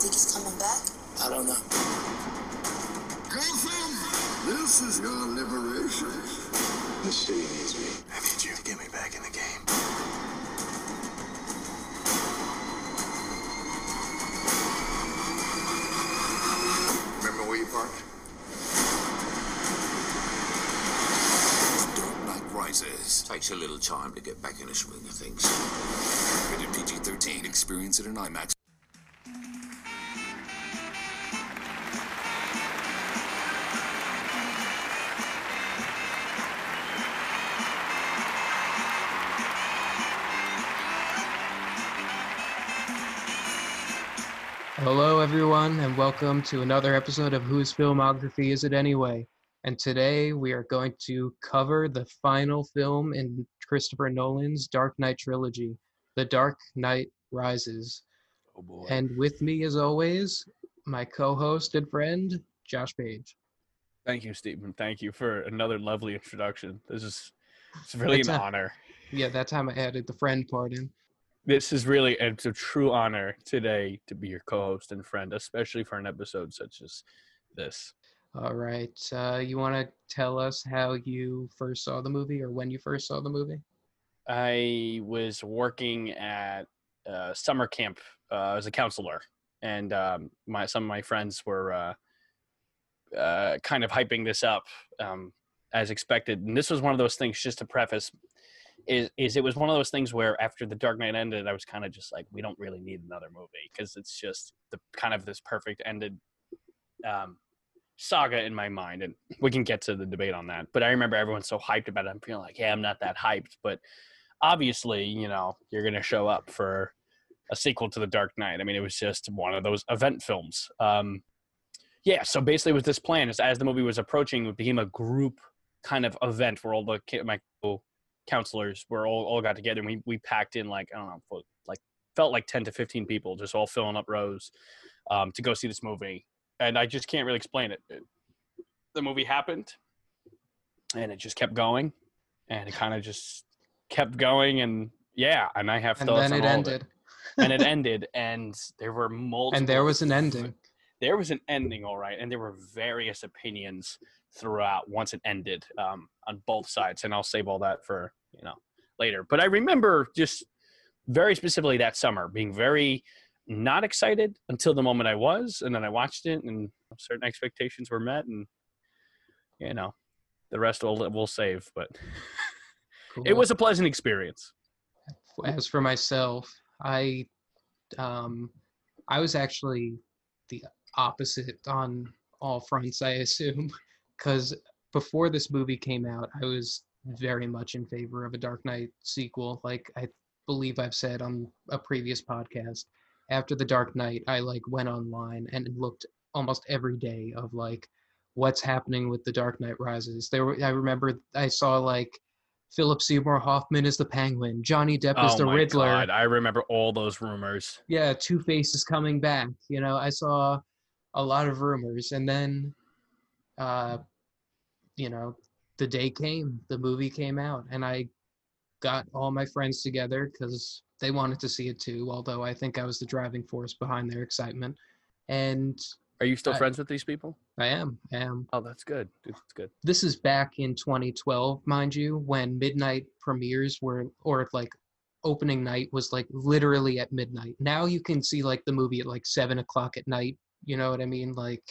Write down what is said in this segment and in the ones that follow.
think he's coming back? I don't know. Gotham, this is your liberation. The city needs me. I need you to get me back in the game. Remember where you parked? Dark Knight Rises. Takes a little time to get back in the swing of things. Rated PG-13. Experience it in IMAX. Everyone, and welcome to another episode of Whose Filmography Is It Anyway? And today we are going to cover the final film in Christopher Nolan's Dark Knight trilogy, The Dark Knight Rises. Oh boy. And with me, as always, my co host and friend, Josh Page. Thank you, Stephen. Thank you for another lovely introduction. This is it's really an a- honor. Yeah, that time I added the friend part in. This is really it's a true honor today to be your co-host and friend, especially for an episode such as this. All right. Uh, you want to tell us how you first saw the movie or when you first saw the movie? I was working at uh, summer camp uh, as a counselor, and um, my some of my friends were uh, uh, kind of hyping this up um, as expected. And this was one of those things. Just to preface, is is it was one of those things where after the Dark Knight ended, I was kind of just like, we don't really need another movie because it's just the kind of this perfect ended um, saga in my mind, and we can get to the debate on that. But I remember everyone's so hyped about it. I'm feeling like, yeah, I'm not that hyped, but obviously, you know, you're to show up for a sequel to The Dark Knight. I mean, it was just one of those event films. Um, yeah, so basically, with this plan, is as the movie was approaching, it became a group kind of event where all the my counselors were all, all got together and we, we packed in like, I don't know, like felt like 10 to 15 people just all filling up rows um, to go see this movie. And I just can't really explain it. It- The movie happened and it just kept going and it kind of just kept going and yeah and i have And thoughts then on it all of ended. and it ended and there were multiple And there was an ending. there was an ending all right and there were various opinions throughout once it ended um, on both sides and i'll save all that for you know later. But i remember just very specifically that summer being very not excited until the moment i was and then i watched it and certain expectations were met and you know the rest will we'll save but it was a pleasant experience. As for myself, I um I was actually the opposite on all fronts, I assume, because before this movie came out, I was very much in favor of a Dark Knight sequel. Like I believe I've said on a previous podcast. After the Dark Knight, I like went online and looked almost every day of like what's happening with the Dark Knight Rises. There were I remember I saw like Philip Seymour Hoffman is the Penguin. Johnny Depp is oh the my Riddler. god i remember all those rumors Yeah, Two Face is coming back. You know, I saw a lot of rumors, and then, uh, you know, the day came, the movie came out, and I got all my friends together because they wanted to see it too. Although I think I was the driving force behind their excitement, and are you still I- friends with these people I am. I am. oh that's good that's good this is back in 2012, mind you, when midnight premieres were, or like opening night was like literally at midnight. Now you can see like the movie at like seven o'clock at night. You know what I mean? Like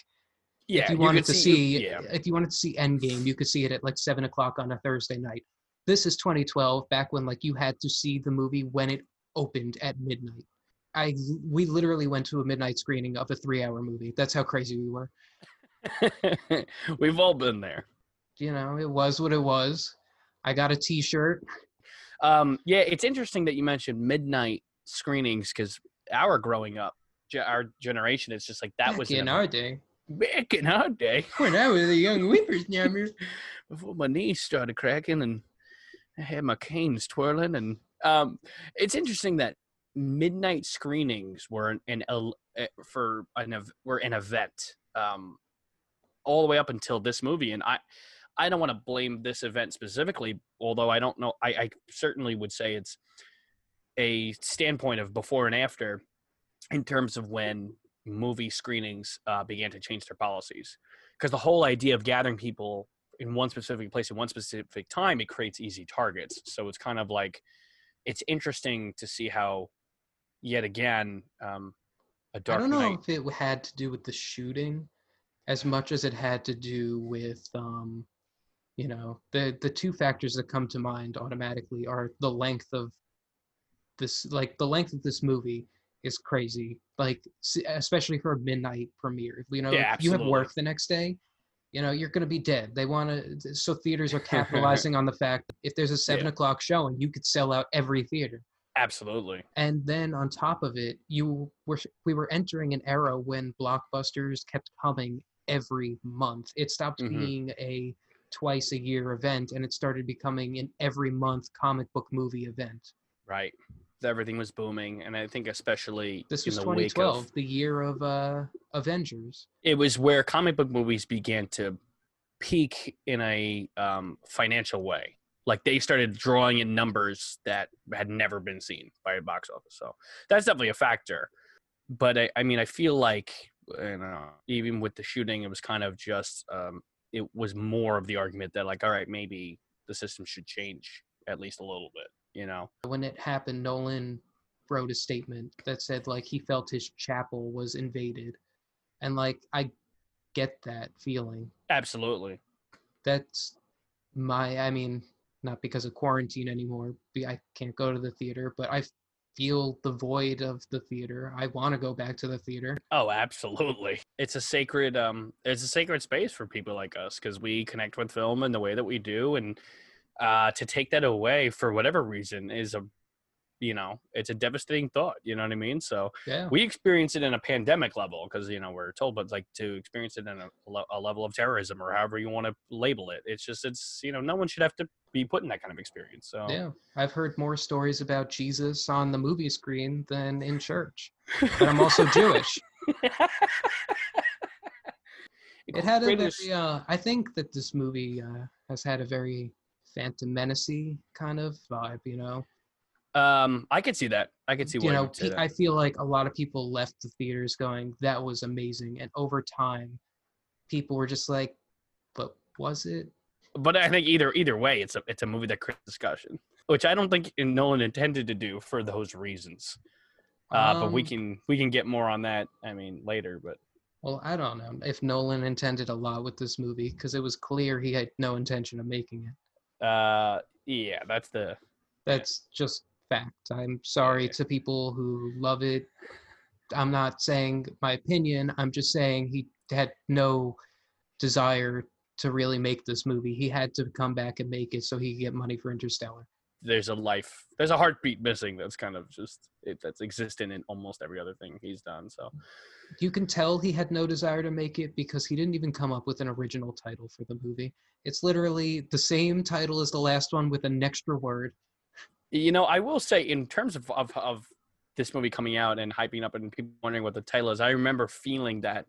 yeah if you wanted could to see, yeah if you wanted to see Endgame, you could see it at like seven o'clock on a Thursday night. This is 2012, back when like you had to see the movie when it opened at midnight. I we literally went to a midnight screening of a three-hour movie. That's how crazy we were. we've all been there You know, it was what it was. I got a T-shirt. Um, yeah, it's interesting that you mentioned midnight screenings because our growing up, our generation, it's just like that back was in our day. Back in our day When I was a young whippersnapper. before my knees started cracking and I had my canes twirling. And um, it's interesting that midnight screenings were an, an eh, for an were an event um, all the way up until this movie, and I. I don't want to blame this event specifically, although I don't know. I, I certainly would say it's a standpoint of before and after in terms of when movie screenings uh, began to change their policies. Because the whole idea of gathering people in one specific place at one specific time it creates easy targets. So it's kind of like it's interesting to see how yet again um, a I dark don't know Knight- if it had to do with the shooting as much as it had to do with um you know the the two factors that come to mind automatically are the length of this like the length of this movie is crazy like especially for a midnight premiere you know Yeah, if you have work the next day you know you're going to be dead. They want to so theaters are capitalizing on the fact that if there's a seven Yeah. o'clock showing you could sell out every theater. Absolutely. And then on top of it you were we were entering an era when blockbusters kept coming every month. It stopped Mhm. being a twice a year event and it started becoming an every month comic book movie event. Right everything was booming and i think especially this in was the wake 2012 of the year of uh avengers it was where comic book movies began to peak in a um, financial way. Like they started drawing in numbers that had never been seen by a box office. So that's definitely a factor. But I, I mean, I feel like you know, even with the shooting, it was kind of just um, it was more of the argument that like, all right, maybe the system should change at least a little bit. You know? when it happened nolan wrote a statement that said like he felt his chapel was invaded and like i get that feeling Absolutely. that's my i mean not because of quarantine anymore be- i can't go to the theater but i feel the void of the theater i want to go back to the theater Oh, absolutely. It's a sacred um it's a sacred space for people like us cuz we connect with film in the way that we do and uh to take that away for whatever reason is a you know, it's a devastating thought, you know what I mean? So, yeah we experience it in a pandemic level because you know, we're told but like to experience it in a, a level of terrorism or however you want to label it. It's just it's, you know, no one should have to be put in that kind of experience. So, yeah i've heard more stories about jesus on the movie screen than in church but i'm also jewish it had a very uh, i think that this movie uh, has had a very phantom menace kind of vibe you know um I could see that. I could see you know pe- i feel like a lot of people left the theaters going that was amazing and over time people were just like but was it but I think either either way, it's a it's a movie that creates discussion, which I don't think Nolan intended to do for those reasons. Uh, but we Um, can we can get more on that. I mean later, but well i don't know if nolan intended a lot with this movie because it was clear he had no intention of making it uh, yeah, that's the that's just fact. I'm sorry Yeah. to people who love it. I'm not saying my opinion. I'm just saying he had no desire to really make this movie. He had to come back and make it so he could get money for interstellar there's a life there's a heartbeat missing that's kind of just it, that's existent in almost every other thing he's done. So you can tell he had no desire to make it because he didn't even come up with an original title for the movie it's literally the same title as the last one with an extra word you know, I will say in terms of of, of this movie coming out and hyping up and people wondering what the title is, I remember feeling that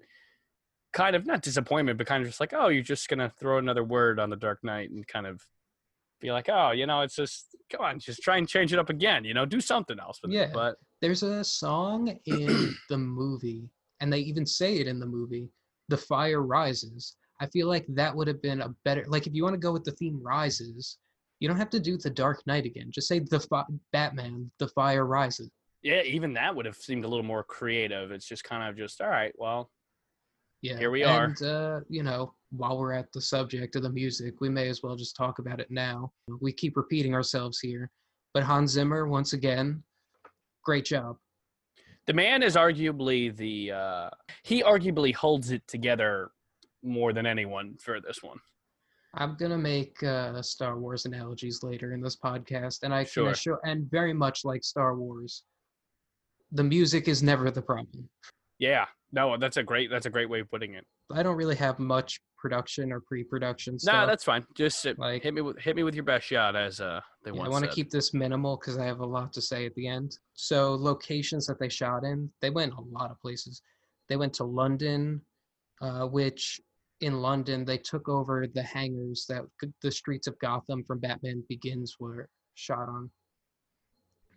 kind of not disappointment, but kind of just like, oh, you're just gonna throw another word on the Dark Knight and kind of be like, oh, you know, it's just come on, just try and change it up again, you know, do something else with Yeah. it. But there's a song in the movie and they even say it in the movie the fire rises i feel like that would have been a better like if you want to go with the theme rises you don't have to do the dark knight again just say the fi- batman the fire rises yeah, even that would have seemed a little more creative. It's just kind of just all right, well, yeah Here we are. and uh you know while we're at the subject of the music we may as well just talk about it now we keep repeating ourselves here but hans zimmer once again great job the man is arguably the uh he arguably holds it together more than anyone for this one. I'm gonna make uh, Star Wars analogies later in this podcast, and I can Sure. assure, and very much like Star Wars, the music is never the problem. Yeah, no, that's a great that's a great way of putting it. I don't really have much production or pre-production No, stuff. that's fine. Just uh, Like- hit me with hit me with your best shot, as uh they Yeah, I want to keep this minimal because I have a lot to say at the end. So locations that they shot in, they went a lot of places. They went to London, uh, which in London they took over the hangars that the streets of Gotham from Batman Begins were shot on.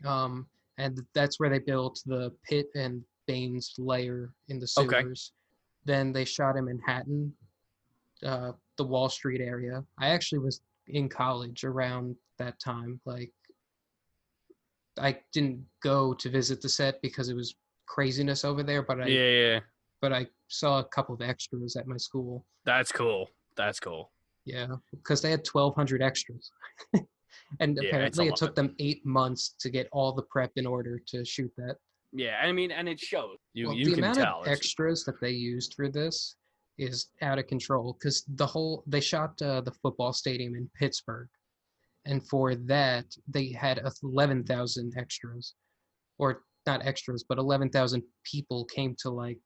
Um, and that's where they built the pit and Bane's lair in the Okay. sewers. Then they shot him in Manhattan, uh, the Wall Street area. I actually was in college around that time. Like, I didn't go to visit the set because it was craziness over there, but I yeah, yeah, but I saw a couple of extras at my school. that's cool. That's cool. Yeah, because they had 1,200 extras. and Yeah, apparently it lot. took them eight months to get all the prep in order to shoot that. Yeah, I mean, and it shows. You Well, you the can amount tell. of extras that they used for this is out of control because the whole they shot uh, the football stadium in Pittsburgh, and for that they had 11,000 extras, or not extras, but 11,000 people came to like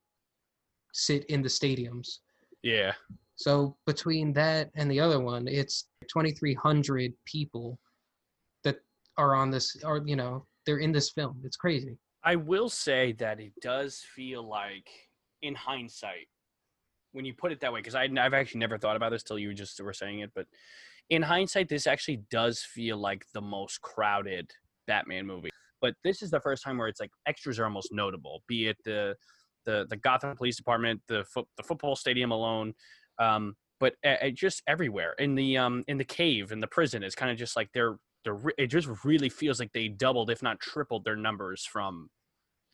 sit in the stadiums. yeah, So between that and the other one, it's 2,300 people that are on this, or you know, they're in this film. It's crazy. I will say that it does feel like, in hindsight, when you put it that way, because I've actually never thought about this till you just were saying it, but in hindsight, this actually does feel like the most crowded Batman movie. But this is the first time where it's like extras are almost notable, be it the the the Gotham Police Department, the foot the football stadium alone, um, but uh, just everywhere in the um in the cave in the prison. It's kind of just like they're they're re- it just really feels like they doubled, if not tripled, their numbers from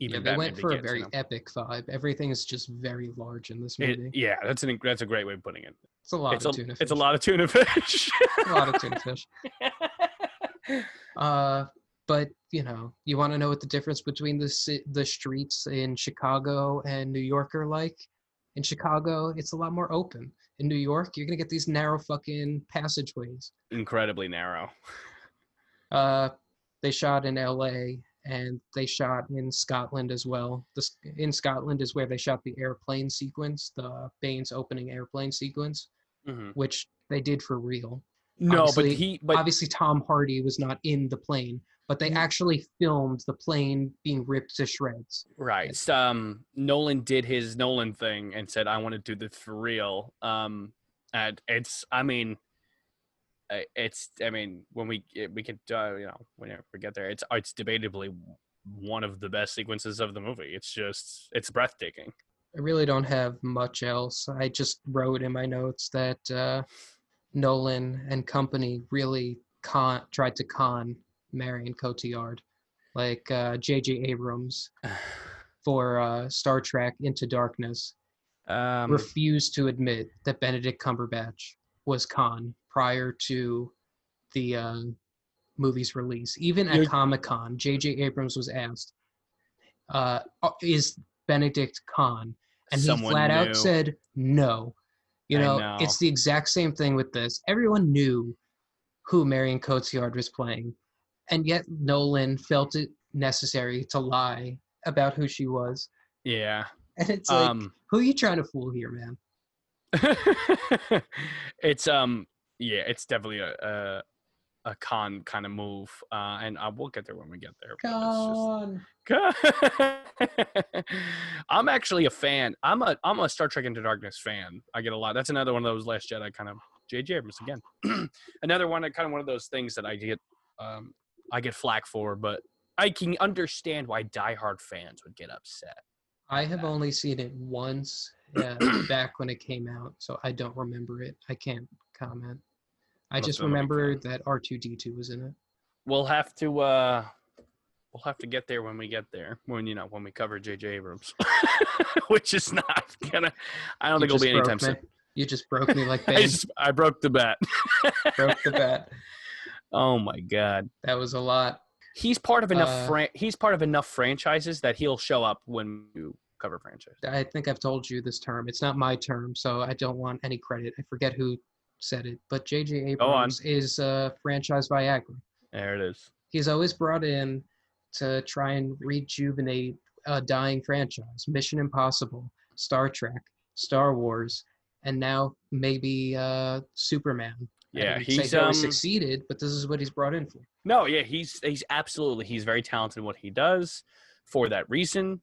even yeah, they went for a very epic vibe. Everything is just very large in this It- movie. yeah, that's an that's a great way of putting it. it's a lot It's of a tuna fish. it's a lot of tuna fish. a lot of tuna fish. Uh, but you know, you want to know what the difference between the the streets in Chicago and New York are like? In Chicago, it's a lot more open. In New York, you're gonna get these narrow fucking passageways. Incredibly narrow. Uh, they shot in L.A. and they shot in Scotland as well. This in Scotland is where they shot the airplane sequence, the Bane's opening airplane sequence, Mhm. which they did for real. No, but Obviously- he but Obviously, Tom Hardy was not in the plane, but they actually filmed the plane being ripped to shreds. right. s- Um, Nolan did his Nolan thing and said, "I want to do this for real." Um, and it's I mean, it's I mean when we we could uh, you know whenever we get there, it's it's debatably one of the best sequences of the movie. It's just it's breathtaking. I really don't have much else. I just wrote in my notes that uh, Nolan and company really con- tried to con Marion Cotillard, like uh, J.J. Abrams for uh, Star Trek Into Darkness Um, refused to admit that Benedict Cumberbatch was Khan prior to the uh, movie's release. Even at Comic Con, J.J. Abrams was asked, uh, "Is Benedict Khan?" And he flat knew. out said, "No." You know, know. it's the exact same thing with this. Everyone knew who Marion Cotillard was playing, and yet Nolan felt it necessary to lie about who she was. yeah. And it's like, Um. who are you trying to fool here, man? it's um yeah, it's definitely a a, a con kind of move, uh, and uh, we'll get there when we get there. it's just- I'm actually a fan. I'm a I'm a Star Trek Into Darkness fan. I get a lot. That's another one of those Last Jedi kind of J.J. Abrams again. another one, kind of one of those things that I get um I get flack for, but I can understand why diehard fans would get upset. I have only seen it once uh, back when it came out, so I don't remember it. I can't comment. I Must just have been a big remember that R2D2 was in it. We'll have to uh we'll have to get there when we get there. When you know, when we cover JJ Abrams. Which is not gonna I don't You think it'll be anytime soon. You just broke me like I, I broke the bet. broke the bat. oh my god. That was a lot. He's part of enough Uh, fran- he's part of enough franchises that he'll show up when you cover franchise. I think I've told you this term. It's not my term, so I don't want any credit. I forget who said it, but J.J. Abrams is uh, franchise Viagra. There it is. He's always brought in to try and rejuvenate a dying franchise. Mission Impossible, Star Trek, Star Wars, and now maybe uh, Superman. Yeah, he's um succeeded, but this is what he's brought in for. no, yeah, he's he's absolutely he's very talented in what he does for that reason.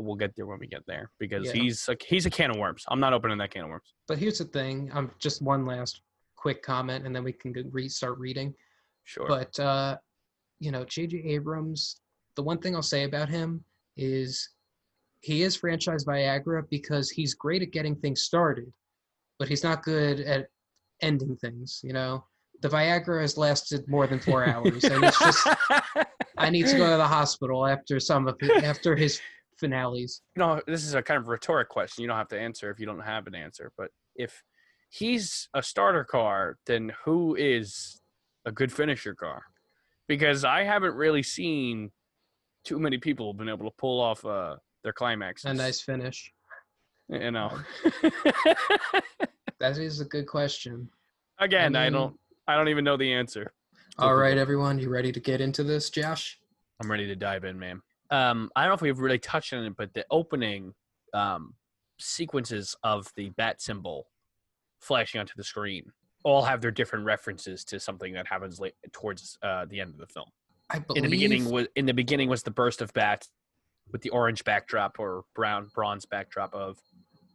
But we'll get there when we get there because Yeah. he's like he's a can of worms. I'm not opening that can of worms. But here's the thing. I'm um, just one last quick comment, and then we can restart reading. Sure. But uh, you know, J.J. Abrams. The one thing I'll say about him is he is franchise Viagra because he's great at getting things started, but he's not good at ending things. You know, the Viagra has lasted more than four hours, and it's just I need to go to the hospital after some of after his finales. you know, this is a kind of rhetoric question. You don't have to answer if you don't have an answer. But if he's a starter car, then who is a good finisher car? Because I haven't really seen too many people have been able to pull off uh, their climax. A nice finish. you know. That is a good question. Again, I, mean- don't. I don't even know the answer. All right, everyone, you ready to get into this, Josh? I'm ready to dive in, man. Um, I don't know if we've really touched on it, but the opening um, sequences of the bat symbol flashing onto the screen all have their different references to something that happens late towards uh, the end of the film. I believe In the beginning was in the beginning was the burst of bats with the orange backdrop or brown bronze backdrop of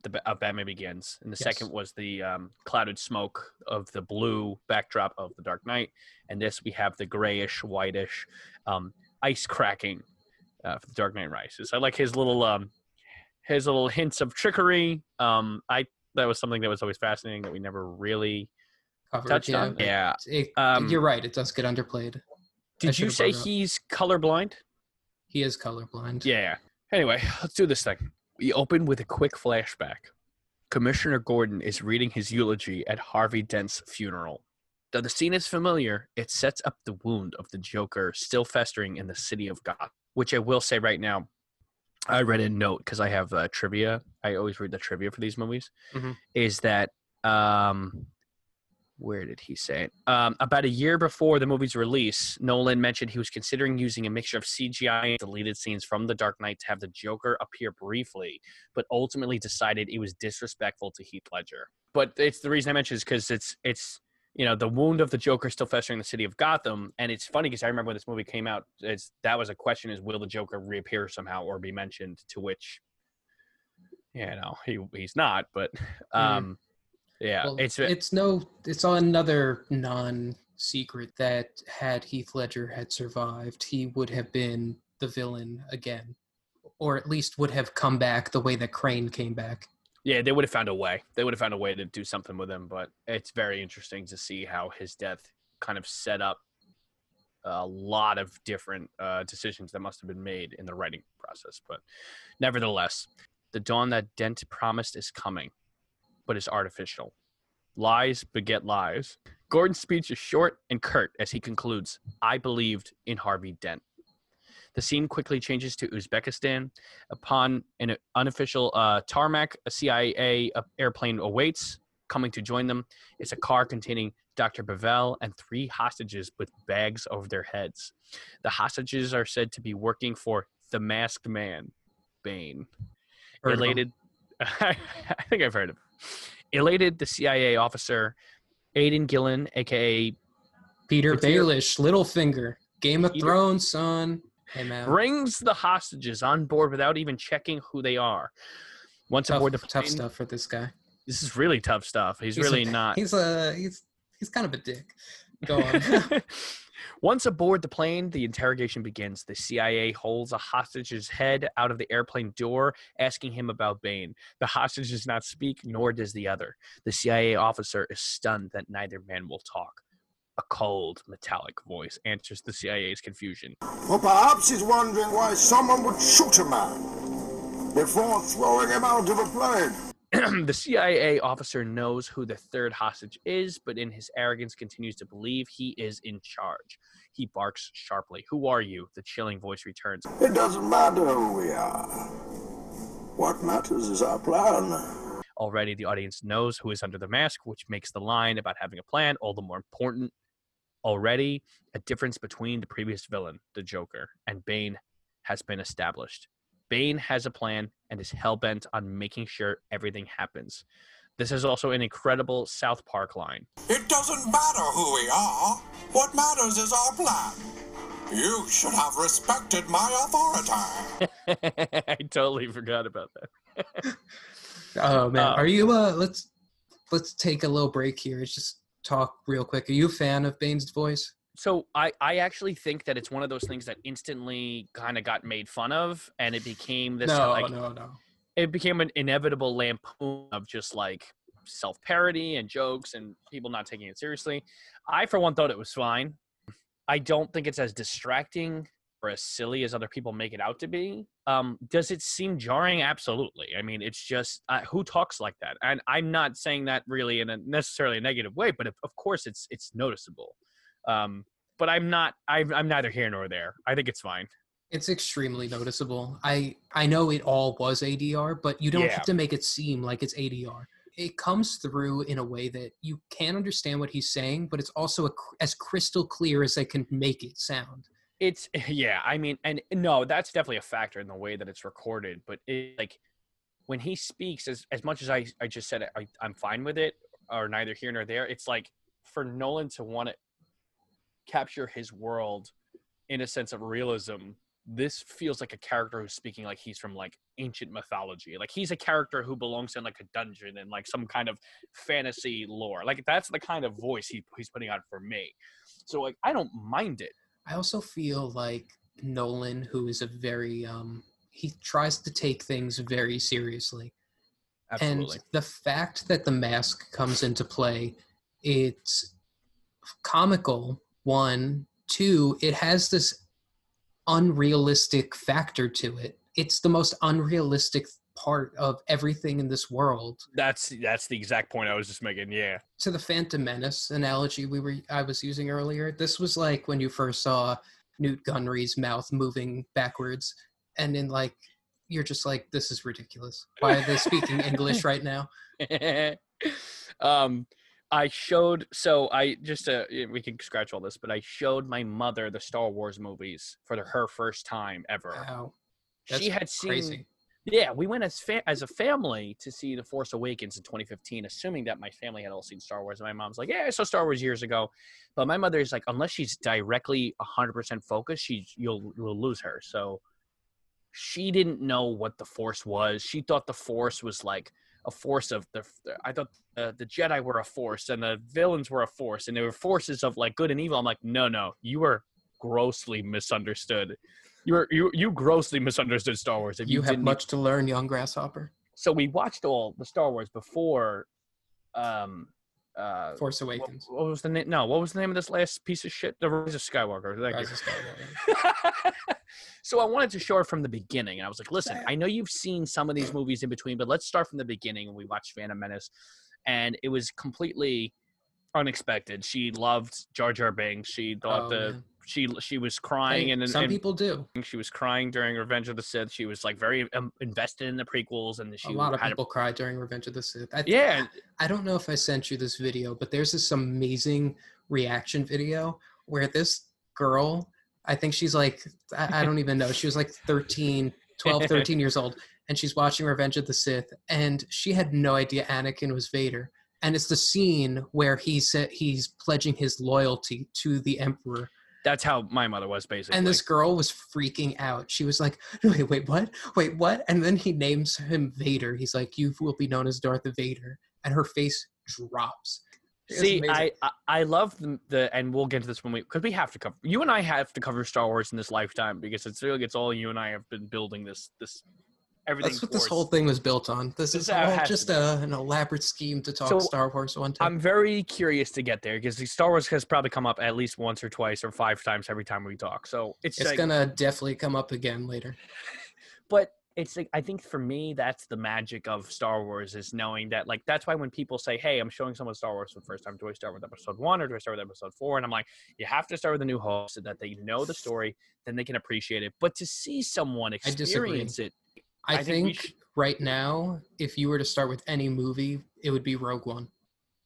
the of Batman Begins, and the Yes. second was the um, clouded smoke of the blue backdrop of the Dark Knight, and this we have the grayish, whitish um, ice cracking uh, for the Dark Knight Rises. I like his little um, his little hints of trickery. Um, I that was something that was always fascinating that we never really covered. touched yeah, on. but Yeah. it- Um, you're right. It does get underplayed. Did you say brought it up. he's colorblind? He is colorblind. Yeah. Anyway, let's do this thing. We open with a quick flashback. Commissioner Gordon is reading his eulogy at Harvey Dent's funeral. Though the scene is familiar, it sets up the wound of the Joker still festering in the city of Gotham, which I will say right now. I read a note because I have uh, trivia. I always read the trivia for these movies. Mhm. Is that um, where did he say it? Um, about a year before the movie's release, Nolan mentioned he was considering using a mixture of CGI and deleted scenes from The Dark Knight to have the Joker appear briefly, but ultimately decided it was disrespectful to Heath Ledger. But it's the reason I mentioned is because it's it's you know the wound of the Joker still festering in the city of Gotham, and it's funny because I remember when this movie came out, it's that was a question: is will the Joker reappear somehow or be mentioned? To which, you know, he he's not, but um, yeah, Well, it's it's no it's another non secret that had Heath Ledger had survived, he would have been the villain again. Or at least would have come back the way that Crane came back. Yeah, they would have found a way. They would have found a way to do something with him, but it's very interesting to see how his death kind of set up a lot of different uh, decisions that must have been made in the writing process. But nevertheless, the dawn that Dent promised is coming, but is artificial. Lies beget lies. Gordon's speech is short and curt as he concludes, I believed in Harvey Dent. The scene quickly changes to Uzbekistan. Upon an unofficial uh, tarmac, a CIA airplane awaits. Coming to join them It's a car containing Dr. Pavel and three hostages with bags over their heads. The hostages are said to be working for the masked man, Bane. Elated, I think I've heard of. him. Elated, the CIA officer Aidan Gillen, aka Peter. Baelish, Littlefinger, Game of Peter- Thrones, son. Hey brings the hostages on board without even checking who they are. Once Tough, aboard the tough plane, stuff for this guy. this is really tough stuff. He's, He's really a, not. He's a he's he's kind of a dick. Go on. Once aboard the plane, the interrogation begins. The CIA holds a hostage's head out of the airplane door, asking him about Bane. The hostage does not speak, nor does the other. The CIA officer is stunned that neither man will talk. A cold, metallic voice answers the CIA's confusion. Or perhaps he's wondering why someone would shoot a man before throwing him out of a plane. the CIA officer knows who the third hostage is, but in his arrogance continues to believe he is in charge. He barks sharply. Who are you? The chilling voice returns. It doesn't matter who we are. What matters is our plan. Already, the audience knows who is under the mask, which makes the line about having a plan all the more important. Already, a difference between the previous villain, the Joker, and Bane has been established. Bane has a plan and is hell bent on making sure everything happens. This is also an incredible South Park line. It doesn't matter who we are. What matters is our plan. You should have respected my authority. I totally forgot about that. Oh man, Uh, are you? Uh, let's let's take a little break here. It's just talk real quick. Are you a fan of Bane's voice? so I I actually think that it's one of those things that instantly kind of got made fun of, and it became this no, like no, no. it became an inevitable lampoon of just like self parody and jokes and people not taking it seriously. I, for one, thought it was fine. I don't think it's as distracting or as silly as other people make it out to be. Um, does it seem jarring? Absolutely. I mean, it's just uh, who talks like that, and I'm not saying that really in a necessarily a negative way, but of, of course it's it's noticeable. Um, but I'm not. I'm, I'm neither here nor there. I think it's fine. It's extremely noticeable. I I know it all was ADR, but you don't Yeah. have to make it seem like it's ADR. It comes through in a way that you can understand what he's saying, but it's also a, as crystal clear as they can make it sound. It's yeah. I mean, and no, that's definitely a factor in the way that it's recorded. But it, like when he speaks, as as much as I I just said I, I'm fine with it, or neither here nor there. It's like for Nolan to want to capture his world in a sense of realism. This feels like a character who's speaking like he's from like ancient mythology. Like he's a character who belongs in like a dungeon and like some kind of fantasy lore. Like that's the kind of voice he, he's putting out for me. So like I don't mind it. I also feel like Nolan, who is a very um, he tries to take things very seriously. Absolutely. And the fact that the mask comes into play, it's comical. One, two, it has this unrealistic factor to it. It's the most unrealistic part of everything in this world. That's that's the exact point I was just making. Yeah. To the Phantom Menace analogy we were I was using earlier, this was like when you first saw Nute Gunray's mouth moving backwards, and then like you're just like, this is ridiculous. Why are they speaking English right now? um I showed so I just uh we can scratch all this, but I showed my mother the Star Wars movies for the, her first time ever. Wow, she had seen crazy. Yeah, we went as fa- as a family to see The Force Awakens in 2015, assuming that my family had all seen Star Wars. My mom's like, "Yeah, I saw Star Wars years ago," but my mother is like, unless she's directly 100% focused, she you'll you'll lose her. So she didn't know what the Force was. She thought the Force was like a force of the. I thought uh, the Jedi were a force and the villains were a force, and they were forces of like good and evil. I'm like, no, no, you were grossly misunderstood. You were you you grossly misunderstood Star Wars. If You have much to learn, young grasshopper. so we watched all the Star Wars before. Um, uh, Force what, Awakens. what was the name? No, what was the name of this last piece of shit? The Rise of Skywalker. Thank Rise you. of Skywalker. so I wanted to show it from the beginning. And I was like, listen, I know you've seen some of these movies in between, but let's start from the beginning. And we watched Phantom Menace, and it was completely unexpected. She loved Jar Jar Binks. She thought Oh, the man. She she was crying Hey, and, some and people do. she was crying during Revenge of the Sith. She was like very um, invested in the prequels, and she a lot of had people cry during Revenge of the Sith. I, Yeah. I don't know if I sent you this video, but there's this amazing reaction video where this girl, I think she's like, I, I don't even know, she was like 13, 12, 13 years old, and she's watching Revenge of the Sith, and she had no idea Anakin was Vader. And it's the scene where he said he's pledging his loyalty to the Emperor. That's how my mother was basically. And this girl was freaking out. She was like, wait, wait, what? Wait, what? And then he names him Vader. He's like, you will be known as Darth Vader. And her face drops. It's See. I, I I love the, the and we'll get to this when we because we have to cover you and I have to cover Star Wars in this lifetime because it's really it's all you and I have been building this this everything. That's what this whole thing was built on. This, This is all just a, an elaborate scheme to talk So, Star Wars one time. I'm very curious to get there because the Star Wars has probably come up at least once or twice or five times every time we talk. So it's it's like- gonna definitely come up again later. but it's like I think for me that's the magic of Star Wars is knowing that like that's why when people say, "Hey, I'm showing someone Star Wars for the first time, do I start with Episode One or do I start with Episode 4? And I'm like, you have to start with a New Hope so that they know the story, then they can appreciate it. But to see someone experience it, I, I think think should- right now, if you were to start with any movie, it would be Rogue One.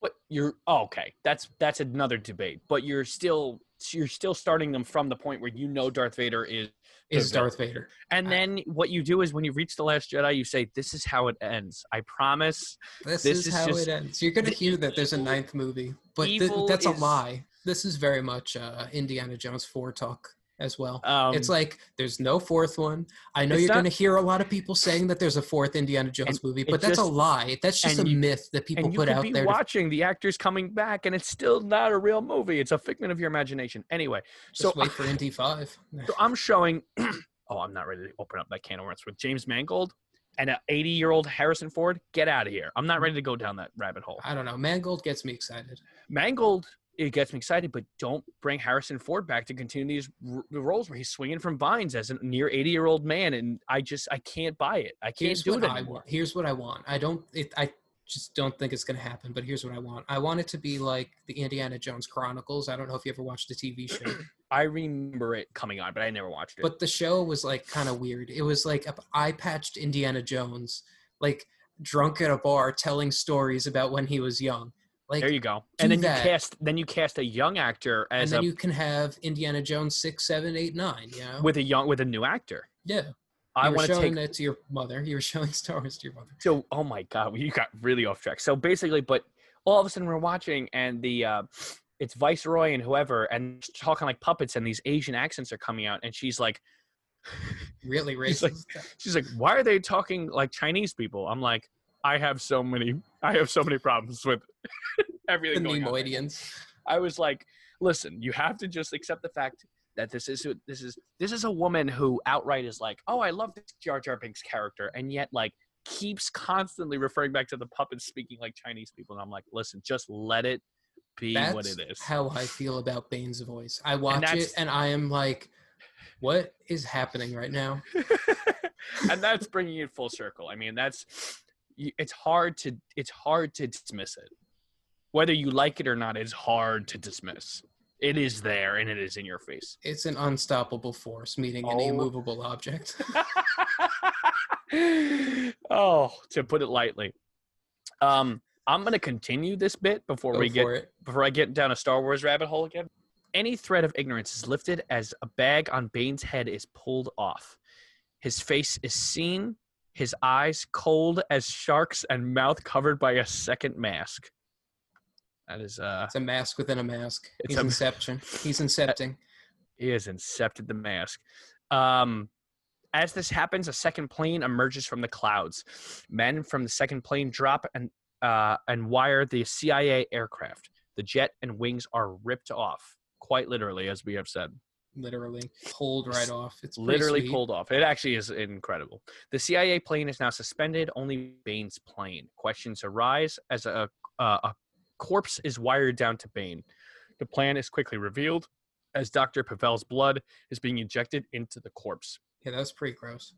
but you're oh, okay. That's that's another debate. But you're still you're still starting them from the point where you know Darth Vader is Is Darth Vader. and then what you do is when you reach the last Jedi, you say, "This is how it ends. I promise." This, This is, is how just- it ends. You're gonna hear that there's a ninth movie, but th- that's a lie. This is very much uh, Indiana Jones four talk. As well. Um, it's like there's no fourth one. I know you're going to hear a lot of people saying that there's a fourth Indiana Jones movie, but that's a lie. That's just a you- myth that people and you put could out be there. to- watching the actors coming back, and it's still not a real movie. It's a figment of your imagination. Anyway, just so wait for Indy Five. So I'm showing. oh, I'm not ready to open up that can of worms with James Mangold and an 80 year old Harrison Ford. Get out of here. I'm not ready to go down that rabbit hole. I don't know. Mangold gets me excited. Mangold, it gets me excited, but don't bring Harrison Ford back to continue these r- the roles where he's swinging from vines as a near 80 year old man, and I just I can't buy it. I can't Here's do what it I anymore. want. Here's what I want. I don't. It, I just don't think it's going to happen. But here's what I want. I want it to be like the Indiana Jones Chronicles. I don't know if you ever watched the TV show, I remember it coming on, but I never watched it. but the show was like kind of weird. It was like a eye patched Indiana Jones, like drunk at a bar telling stories about when he was young. Like, there you go. And then that. you cast then you cast a young actor as and then a you can have Indiana Jones six, seven, eight, nine. You know, with a young with a new actor. yeah. I you were want to showing take it to your mother. You were showing Star Wars to your mother. so oh my god you got really off track so basically but all of a sudden we're watching and the uh it's viceroy and whoever and talking like puppets and these asian accents are coming out and she's like Really He's like- racist. she's like why are they talking like chinese people i'm like i have so many i have so many problems with the everything going on. Neimoidians. i was like listen you have to just accept the fact that this is this is this is a woman who outright is like oh i love this jar jar binks character and yet like keeps constantly referring back to the puppets speaking like chinese people and i'm like listen just let it be That's what it is how I feel about Bane's voice. I watch it and I am like, what is happening right now? and that's bringing it full circle i mean that's it's hard to it's hard to dismiss it whether you like it or not it's hard to dismiss it is there and it is in your face It's an unstoppable force meeting an Oh. immovable object. oh to put it lightly um i'm going to continue this bit before Go we get it. before I get down a Star Wars rabbit hole again. Any thread of ignorance is lifted as a bag on Bane's head is pulled off. His face is seen, his eyes cold as sharks, and mouth covered by a second mask. That is uh It's a mask within a mask. It's He's a- inception. He's incepting. he has incepted the mask. Um as this happens, a second plane emerges from the clouds. Men from the second plane drop and uh, and wire the CIA aircraft. The jet and wings are ripped off, quite literally, as we have said. Literally pulled right off. It's literally sweet. pulled off. It actually is incredible. The CIA plane is now suspended. Only Bane's plane. Questions arise as a uh, a corpse is wired down to Bane. The plan is quickly revealed as Dr. Pavel's blood is being injected into the corpse. Yeah, that was pretty gross.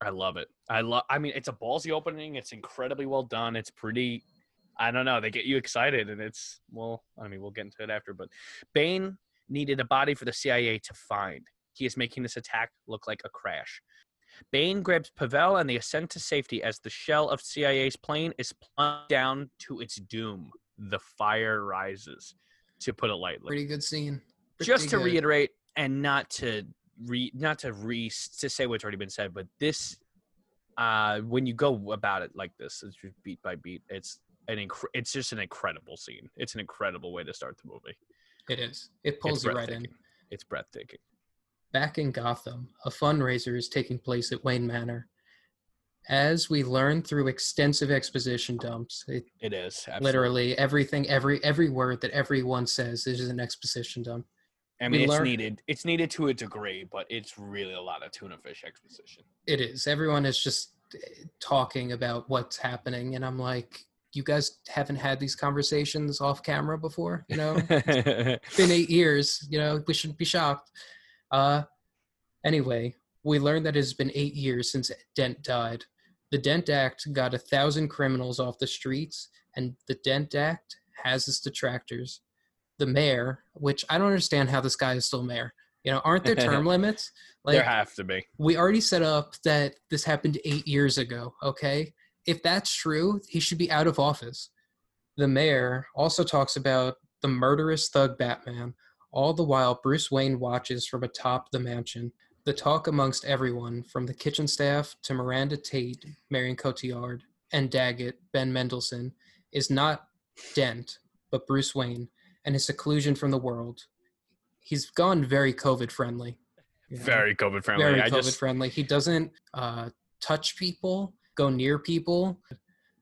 I love it. I love. I mean, it's a ballsy opening. It's incredibly well done. It's pretty. I don't know. They get you excited, and it's well. I mean, we'll get into it after. But Bane needed a body for the CIA to find. He is making this attack look like a crash. Bane grabs Pavel and they ascend to safety as the shell of CIA's plane is plunged down to its doom. The fire rises, to put it lightly Pretty good scene. just to good. reiterate and not to re not to re to say what's already been said but this uh when you go about it like this it's beat by beat it's an inc- it's just an incredible scene it's an incredible way to start the movie It is. It pulls it's you right in. it's breathtaking Back in Gotham, a fundraiser is taking place at Wayne Manor. As we learn through extensive exposition dumps, it, it is absolutely. literally everything, every every word that everyone says is an exposition dump. i mean we it's learn- needed it's needed to a degree but it's really a lot of tuna fish exposition It is. Everyone is just talking about what's happening, and I'm like, you guys haven't had these conversations off camera before, you know? It's been eight years. You know, we shouldn't be shocked. Uh, anyway, we learned that it has been eight years since Dent died. The Dent Act got a thousand criminals off the streets, and the Dent Act has its detractors. The mayor, which I don't understand how this guy is still mayor. You know, aren't there term limits? Like, there have to be we already set up that this happened eight years ago, okay? If that's true, he should be out of office. The mayor also talks about the murderous thug Batman, all the while Bruce Wayne watches from atop the mansion. The talk amongst everyone, from the kitchen staff to Miranda Tate, Marion Cotillard, and Daggett, Ben Mendelsohn, is not Dent, but Bruce Wayne and his seclusion from the world. He's gone very COVID friendly. you know? Very COVID friendly. very COVID friendly. He doesn't uh, touch people, go near people.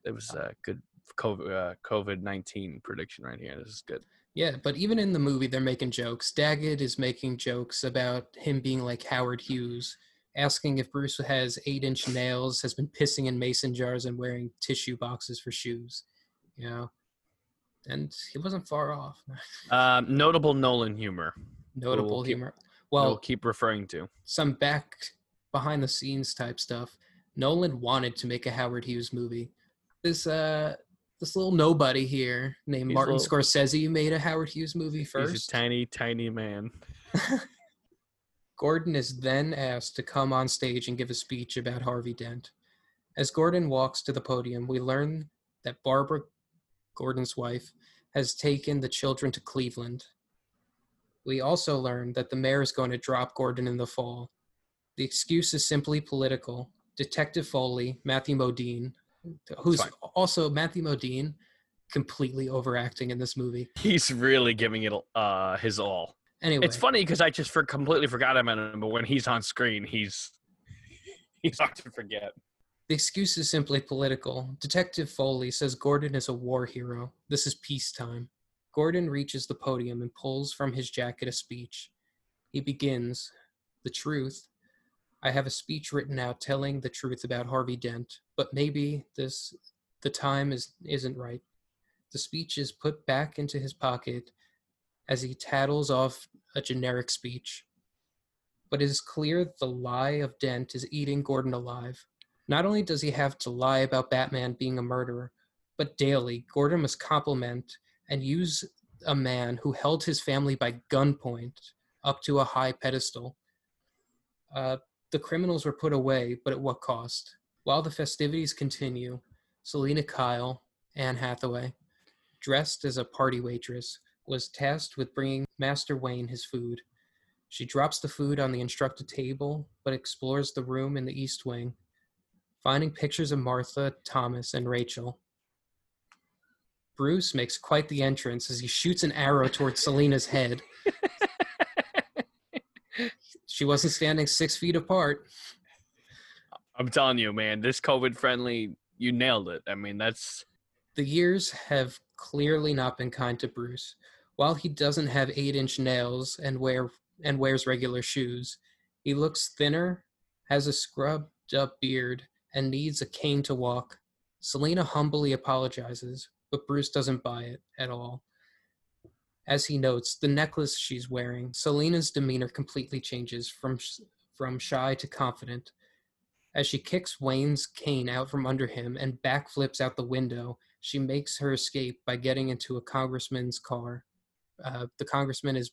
it was a good COVID uh, COVID nineteen prediction right here. This is good. Yeah, but even in the movie, they're making jokes. Daggett is making jokes about him being like Howard Hughes, asking if Bruce has eight inch nails, has been pissing in mason jars, and wearing tissue boxes for shoes. You know, and he wasn't far off. Um, notable Nolan humor. Notable We'll keep- humor. We'll Well, keep referring to. some back behind the scenes type stuff. Nolan wanted to make a Howard Hughes movie. This uh this little nobody here named He's Martin little- Scorsese made a Howard Hughes movie He's first. a tiny, tiny man. Gordon is then asked to come on stage and give a speech about Harvey Dent. As Gordon walks to the podium, we learn that Barbara, Gordon's wife, has taken the children to Cleveland. We also learn that the mayor is going to drop Gordon in the fall. The excuse is simply political. Detective Foley, Matthew Modine, who's also Matthew Modine, completely overacting in this movie. He's really giving it uh, his all. Anyway, It's funny because I just for completely forgot about him, but when he's on screen, he's he's hard to forget. The excuse is simply political. Detective Foley says Gordon is a war hero. This is peacetime. Gordon reaches the podium and pulls from his jacket a speech. He begins, The truth. I have a speech written out telling the truth about Harvey Dent, but maybe this the time is isn't right. The speech is put back into his pocket as he tattles off a generic speech. But it is clear the lie of Dent is eating Gordon alive. Not only does he have to lie about Batman being a murderer, but daily, Gordon must compliment and use a man who held his family by gunpoint up to a high pedestal. Uh, the criminals were put away, but at what cost? While the festivities continue, Selina Kyle, Anne Hathaway, dressed as a party waitress, was tasked with bringing Master Wayne his food. She drops the food on the instructed table, but explores the room in the East Wing, finding pictures of Martha, Thomas, and Rachel. Bruce makes quite the entrance as he shoots an arrow towards Selina's head. She wasn't standing six feet apart. I'm telling you, man, this COVID friendly, you nailed it. I mean, that's The years have clearly not been kind to Bruce. While he doesn't have eight-inch nails and wear and wears regular shoes, he looks thinner, has a scrubbed-up beard, and needs a cane to walk. Selina humbly apologizes, but Bruce doesn't buy it at all. As he notes, the necklace she's wearing, Selina's demeanor completely changes from from shy to confident. As she kicks Wayne's cane out from under him and backflips out the window, she makes her escape by getting into a congressman's car. Uh, the congressman is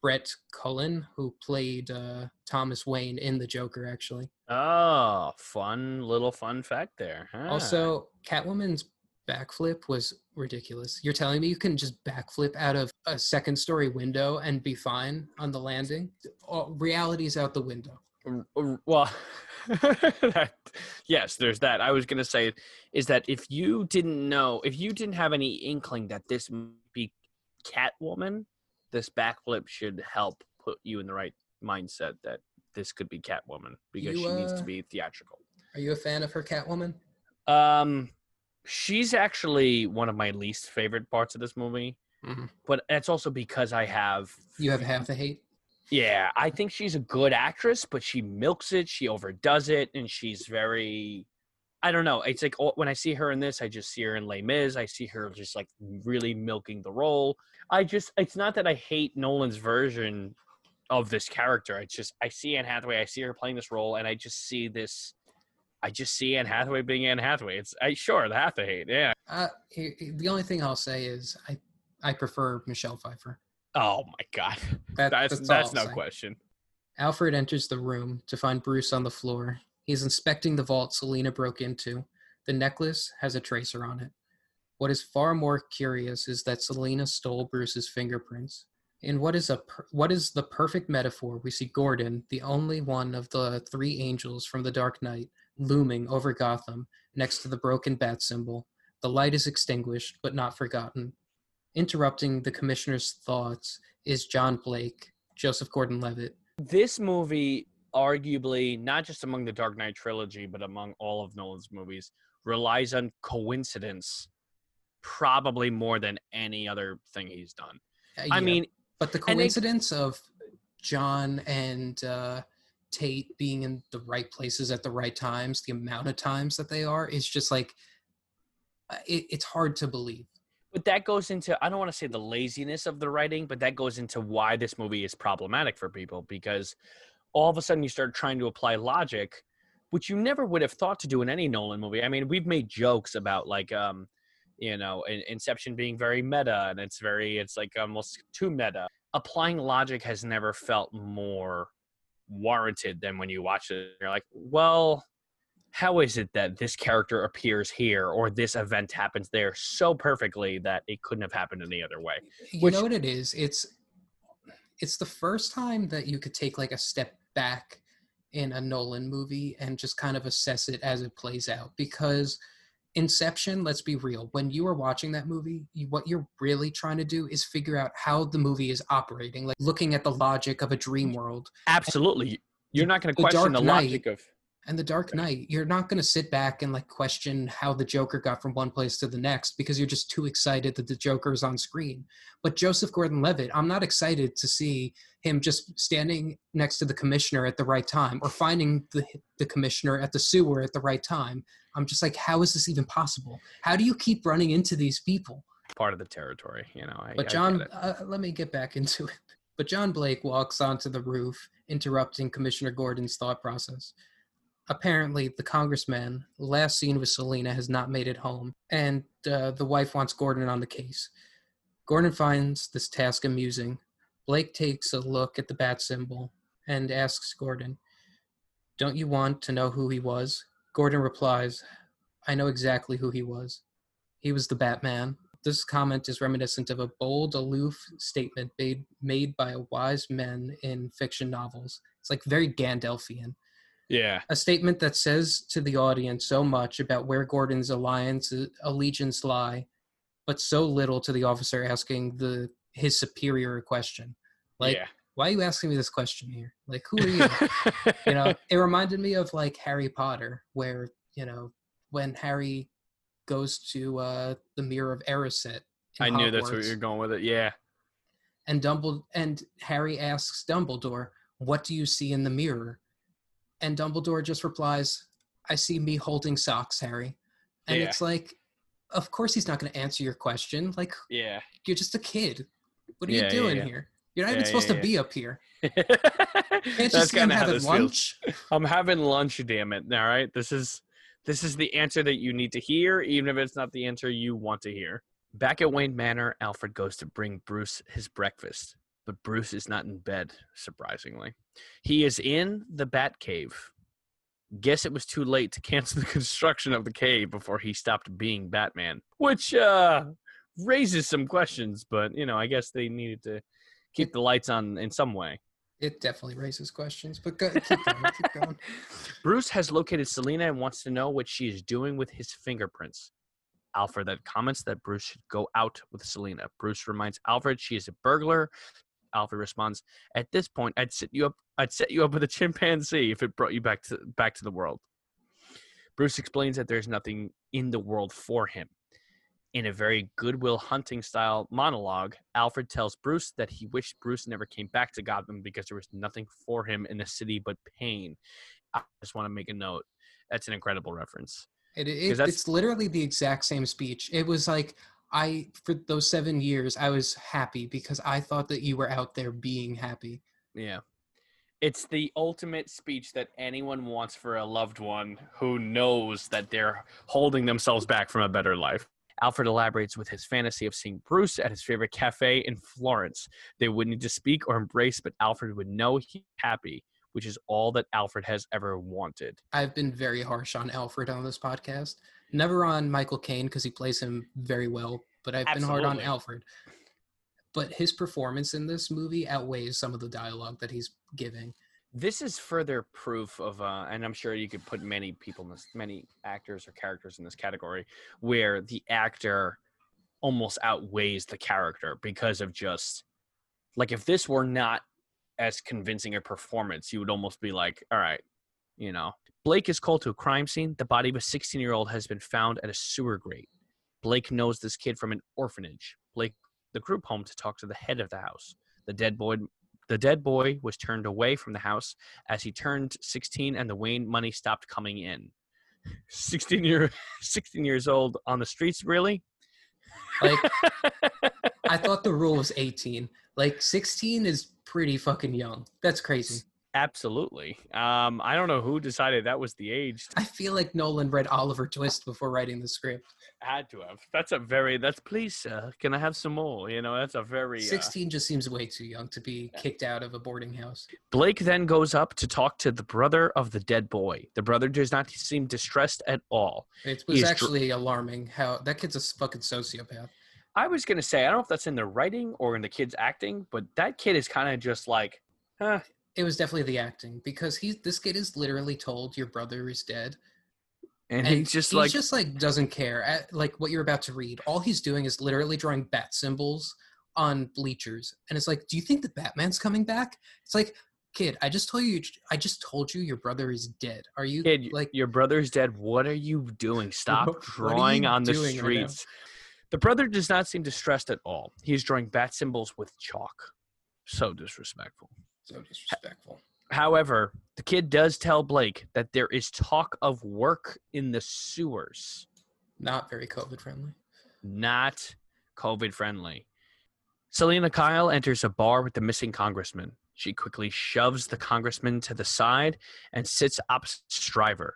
Brett Cullen, who played uh, Thomas Wayne in The Joker, actually. oh, fun little fun fact there. huh? Also, Catwoman's backflip was ridiculous. You're telling me you can just backflip out of a second story window and be fine on the landing? Oh, reality's out the window. R- r- well, that, yes, there's that. I was gonna say is that if you didn't know, if you didn't have any inkling that this might be Catwoman, this backflip should help put you in the right mindset that this could be Catwoman because You, she needs uh, to be theatrical. Are you a fan of her Catwoman? Um, she's actually one of my least favorite parts of this movie, Mhm. but that's also because I have You have half a hate? yeah, I think she's a good actress, but she milks it, she overdoes it, and she's very I don't know. It's like when I see her in this, I just see her in Les Mis. I see her just like really milking the role. I just, it's not that I hate Nolan's version of this character. It's just, I see Anne Hathaway, I see her playing this role, and I just see this, I just see Anne Hathaway being Anne Hathaway. It's, I sure, the hate. Yeah. Uh, he- he- the only thing I'll say is I, I prefer Michelle Pfeiffer. Oh my God. That, That's, all that's, no question. Alfred enters the room to find Bruce on the floor. He's inspecting the vault Selina broke into. The necklace has a tracer on it. What is far more curious is that Selina stole Bruce's fingerprints. In what is a per- what is the perfect metaphor, we see Gordon, the only one of the three angels from the Dark Knight, looming over Gotham next to the broken bat symbol. The light is extinguished, but not forgotten. Interrupting the commissioner's thoughts is John Blake, Joseph Gordon-Levitt, this movie arguably not just among the dark knight trilogy but among all of nolan's movies relies on coincidence probably more than any other thing he's done Uh, i mean but the coincidence of John and uh, Tate being in the right places at the right times, the amount of times that they are, is just like uh, it, it's hard to believe. but that goes into i don't want to say the laziness of the writing but that goes into why this movie is problematic for people because all of a sudden you start trying to apply logic which you never would have thought to do in any nolan movie i mean we've made jokes about like um you know in- inception being very meta and it's very it's like almost too meta applying logic has never felt more warranted than when you watch it you're like well how is it that this character appears here or this event happens there so perfectly that it couldn't have happened any other way You Which- know what it is? It's it's the first time that you could take like a step back in a Nolan movie and just kind of assess it as it plays out because Inception, let's be real, when you are watching that movie, you, what you're really trying to do is figure out how the movie is operating, like looking at the logic of a dream mm, world. absolutely you're not going to question the Knight- logic of And The Dark Knight, you're not going to sit back and like question how the Joker got from one place to the next because you're just too excited that the Joker is on screen. But Joseph Gordon-Levitt, I'm not excited to see him just standing next to the commissioner at the right time or finding the the commissioner at the sewer at the right time. I'm just like, how is this even possible? How do you keep running into these people? part of the territory you know I, But John, uh, let me get back into it. But John Blake walks onto the roof, interrupting Commissioner Gordon's thought process. Apparently, the congressman, last seen with Selina, has not made it home, and uh, the wife wants Gordon on the case. Gordon finds this task amusing. Blake takes a look at the bat symbol and asks Gordon, Don't you want to know who he was? Gordon replies, I know exactly who he was. He was the Batman. This comment is reminiscent of a bold, aloof statement made, made by wise men in fiction novels. It's like very Gandalfian. Yeah A statement that says to the audience so much about where Gordon's alliance allegiance lie, but so little to the officer asking the his superior a question. Like, yeah why are you asking me this question here? Like, who are you? you know, it reminded me of like Harry Potter, where you know when Harry goes to uh, the Mirror of Erised. i knew that's where you're going with it yeah And Dumbledore and Harry asks Dumbledore, "What do you see in the mirror?" And Dumbledore just replies, "I see me holding socks, Harry." And Yeah. it's like, of course he's not going to answer your question. Like, yeah you're just a kid. What are Yeah, you doing yeah. here? You're not even supposed to be up here. Can't that's just kind even of how have this a feels lunch. i'm having lunch damn it all right this is this is the answer that you need to hear even if it's not the answer you want to hear back at wayne manor alfred goes to bring bruce his breakfast but bruce is not in bed surprisingly he is in the bat cave guess it was too late to cancel the construction of the cave before he stopped being batman which uh raises some questions but you know i guess they needed to keep the lights on in some way It definitely raises questions, but go, keep going. keep going. Bruce has located Selina and wants to know what she is doing with his fingerprints. Alfred then comments that Bruce should go out with Selina. Bruce reminds Alfred she is a burglar. Alfred responds, "At this point, I'd set you up. I'd set you up with a chimpanzee if it brought you back to back to the world." Bruce explains that there's nothing in the world for him. In a very Goodwill Hunting style monologue, Alfred tells Bruce that he wished Bruce never came back to Gotham because there was nothing for him in the city but pain. I just want to make a note. That's an incredible reference. It, it, it's literally the exact same speech. It was like I for those seven years I was happy because I thought that you were out there being happy. Yeah. It's the ultimate speech that anyone wants for a loved one who knows that they're holding themselves back from a better life. Alfred elaborates with his fantasy of seeing Bruce at his favorite cafe in Florence. They would need to speak or embrace, but Alfred would know he's happy, which is all that Alfred has ever wanted. I've been very harsh on Alfred on this podcast. Never on Michael Caine because he plays him very well, but I've been hard on Alfred. But his performance in this movie outweighs some of the dialogue that he's giving. this is further proof of uh and i'm sure you could put many people in this many actors or characters in this category where the actor almost outweighs the character because of just like if this were not as convincing a performance. You would almost be like, all right, you know. Blake is called to a crime scene. The body of a 16 year old has been found at a sewer grate. Blake knows this kid from an orphanage. Blake, the group home to talk to the head of the house. The dead boy, the dead boy was turned away from the house as he turned 16 and the Wayne money stopped coming in. 16 year 16 years old on the streets really? Like I thought the rule was 18. Like 16 is pretty fucking young. That's crazy. Absolutely. Um, I don't know who decided that was the age. I feel like Nolan read Oliver Twist before writing the script. Had to have. That's a very. That's please, sir. Can I have some more? You know, that's a very. Uh, 16 just seems way too young to be kicked out of a boarding house. Blake then goes up to talk to the brother of the dead boy. The brother does not seem distressed at all. It was He's dr- actually alarming how that kid's a fucking sociopath. I was gonna say I don't know if that's in the writing or in the kid's acting, but that kid is kind of just like, huh, It was definitely the acting because he's this kid is literally told your brother is dead. and, And he's just he like, just like doesn't care. At, like what you're about to read, all he's doing is literally drawing bat symbols on bleachers, and it's like, do you think that Batman's coming back? It's like, kid, I just told you, I just told you your brother is dead. Are you kid, like? your brother's dead. What are you doing? Stop drawing on the doing right streets. the brother does not seem distressed at all. He's drawing bat symbols with chalk. So disrespectful. So disrespectful. However, the kid does tell Blake that there is talk of work in the sewers, Not very COVID friendly. not COVID friendly. Selina Kyle enters a bar with the missing congressman. She quickly shoves the congressman to the side and sits opposite Stryver,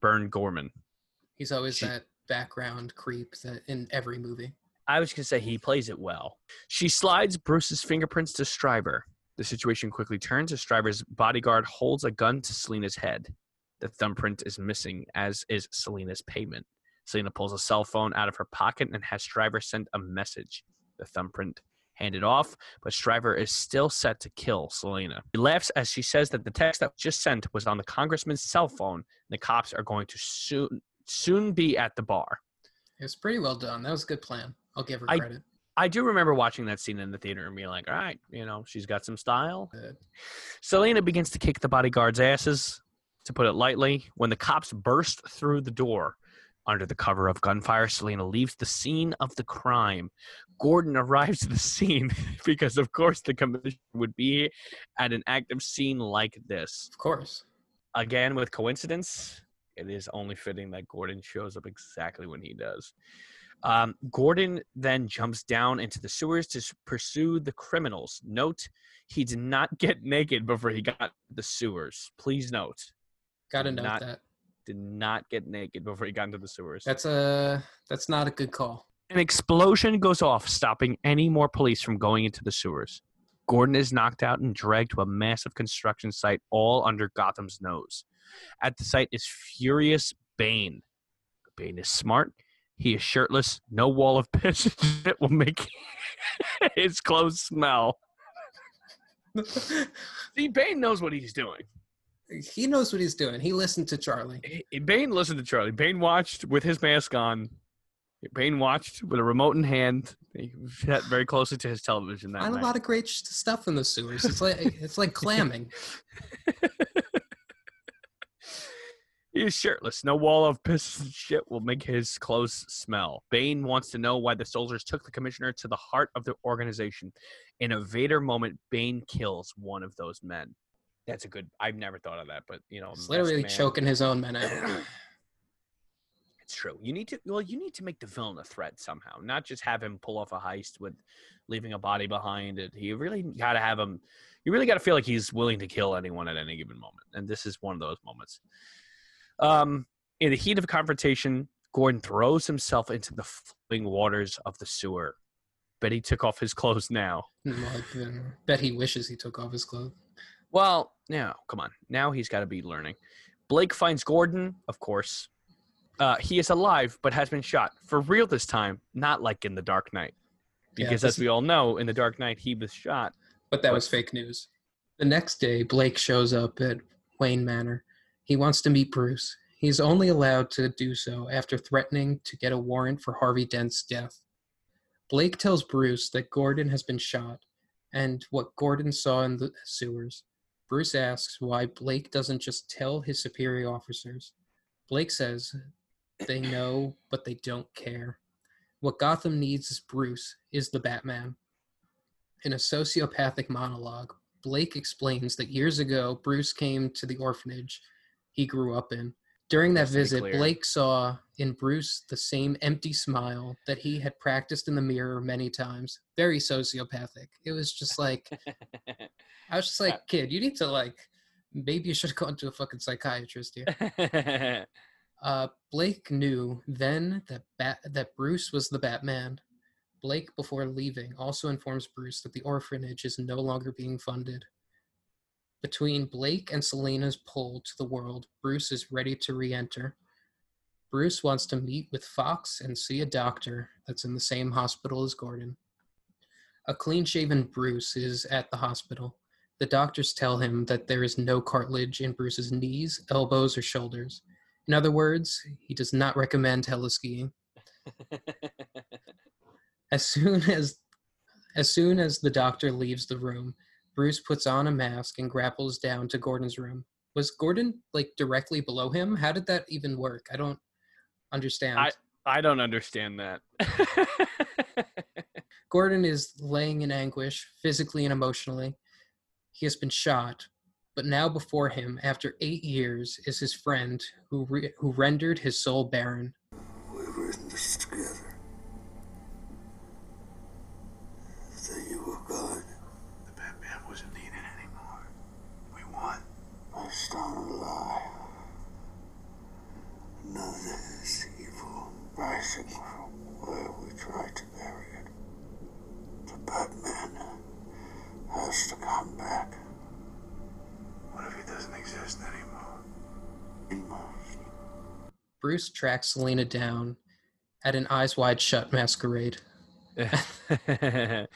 Burn Gorman. He's always She- that background creep that in every movie. I was going to say he plays it well. She slides Bruce's fingerprints to Stryver. The situation quickly turns as Stryver's bodyguard holds a gun to Selina's head. The thumbprint is missing, as is Selina's payment. Selina pulls a cell phone out of her pocket and has Stryver send a message. The thumbprint handed off, but Stryver is still set to kill Selina. He laughs as she says that the text that was just sent was on the congressman's cell phone. And the cops are going to soon soon be at the bar. It was pretty well done. That was a good plan. I'll give her I- credit. I do remember watching that scene in the theater and being like, all right, you know, she's got some style. Good. Selina begins to kick the bodyguard's asses, to put it lightly. When the cops burst through the door, under the cover of gunfire, Selina leaves the scene of the crime. Gordon arrives at the scene because, of course, the commission would be at an active scene like this. Of course. Again, with coincidence, it is only fitting that Gordon shows up exactly when he does. Um, Gordon then jumps down into the sewers to pursue the criminals. Note, he did not get naked before he got the sewers. Please note, Gotta note not- that. did not get naked before he got into the sewers. That's a that's not a good call. An explosion goes off, stopping any more police from going into the sewers. Gordon is knocked out and dragged to a massive construction site all under Gotham's nose. At the site is furious Bane. Bane is smart. He is shirtless. No wall of piss that will make his clothes smell. See, Bane knows what he's doing. he knows what he's doing. He listened to Charlie. Bane listened to Charlie. Bane watched with his mask on. Bane watched with a remote in hand. He sat very closely to his television that Find a night. lot of great stuff in the sewers. It's like it's like clamming. He is shirtless. No wall of piss and shit will make his clothes smell. Bane wants to know why the soldiers took the commissioner to the heart of the organization. In a Vader moment, Bane kills one of those men. That's a good. I've never thought of that, but you know, He's literally man- choking his own men out. It's true. You need to. Well, you need to make the villain a threat somehow, not just have him pull off a heist with leaving a body behind. It. You really got to have him. You really got to feel like he's willing to kill anyone at any given moment, and this is one of those moments. Um, in the heat of confrontation, Gordon throws himself into the flowing waters of the sewer. Bet he took off his clothes now. Bet he wishes he took off his clothes. Well, now, come on. Now he's got to be learning. Blake finds Gordon, of course. Uh, he is alive, but has been shot for real this time, not like in the Dark Knight. Because, this as we all know, in the Dark Knight, he was shot. But that was fake news. The next day, Blake shows up at Wayne Manor. He wants to meet Bruce. He's only allowed to do so after threatening to get a warrant for Harvey Dent's death. Blake tells Bruce that Gordon has been shot and what Gordon saw in the sewers. Bruce asks why Blake doesn't just tell his superior officers. Blake says they know, but they don't care. What Gotham needs is Bruce, is the Batman. In a sociopathic monologue, Blake explains that years ago, Bruce came to the orphanage he grew up in. During that visit. Blake saw in Bruce the same empty smile that he had practiced in the mirror many times. Very sociopathic. It was just like, I was just like, kid, you need to like, maybe you should have gone to a fucking psychiatrist here. Uh, Blake knew then that Bat- that Bruce was the Batman. Blake, before leaving, also informs Bruce that the orphanage is no longer being funded. Between Blake and Selina's pull to the world, Bruce is ready to re enter. Bruce wants to meet with Fox and see a doctor that's in the same hospital as Gordon. A clean shaven Bruce is at the hospital. The doctors tell him that there is no cartilage in Bruce's knees, elbows, or shoulders. In other words, he does not recommend heliskiing. As soon as as soon as the doctor leaves the room, Bruce puts on a mask and grapples down to Gordon's room. Was Gordon like directly below him? How did that even work? I don't understand. I- I don't understand that. Gordon is laying in anguish, physically and emotionally. He has been shot, but now before him, after eight years, is his friend who re- who rendered his soul barren. We've written this together. That you were gone. The Batman wasn't needed anymore. We won. I started a lie. None of this evil rising from where we tried to bury it. The Batman has to come back. What if he doesn't exist anymore? He must. Bruce tracks Selina down at an Eyes Wide Shut masquerade.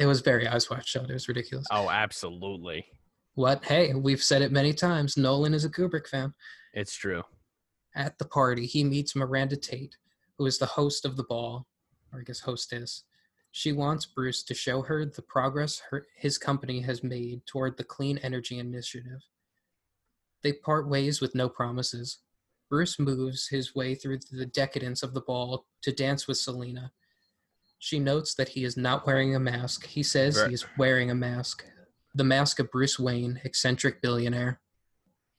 It was very Eyes Wide Shut. It was ridiculous. oh, absolutely. What? Hey, we've said it many times. Nolan is a Kubrick fan. It's true. At the party, he meets Miranda Tate, who is the host of the ball, or I guess hostess. She wants Bruce to show her the progress her, his company has made toward the clean energy initiative. They part ways with no promises. Bruce moves his way through the decadence of the ball to dance with Selina. She notes that he is not wearing a mask. He says Ver- he is wearing a mask. The mask of Bruce Wayne, eccentric billionaire,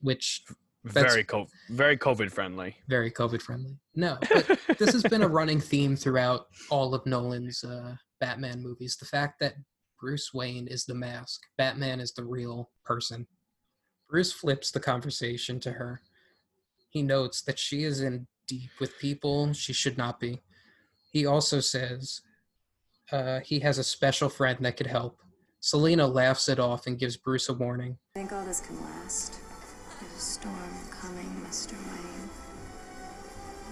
which very co- very COVID friendly. very COVID friendly. No, but this has been a running theme throughout all of Nolan's uh, Batman movies. The fact that Bruce Wayne is the mask, Batman is the real person. Bruce flips the conversation to her. He notes that she is in deep with people she should not be. He also says uh, he has a special friend that could help. Selena laughs it off and gives Bruce a warning. think all this can last. There's a storm coming, Mr. Wayne.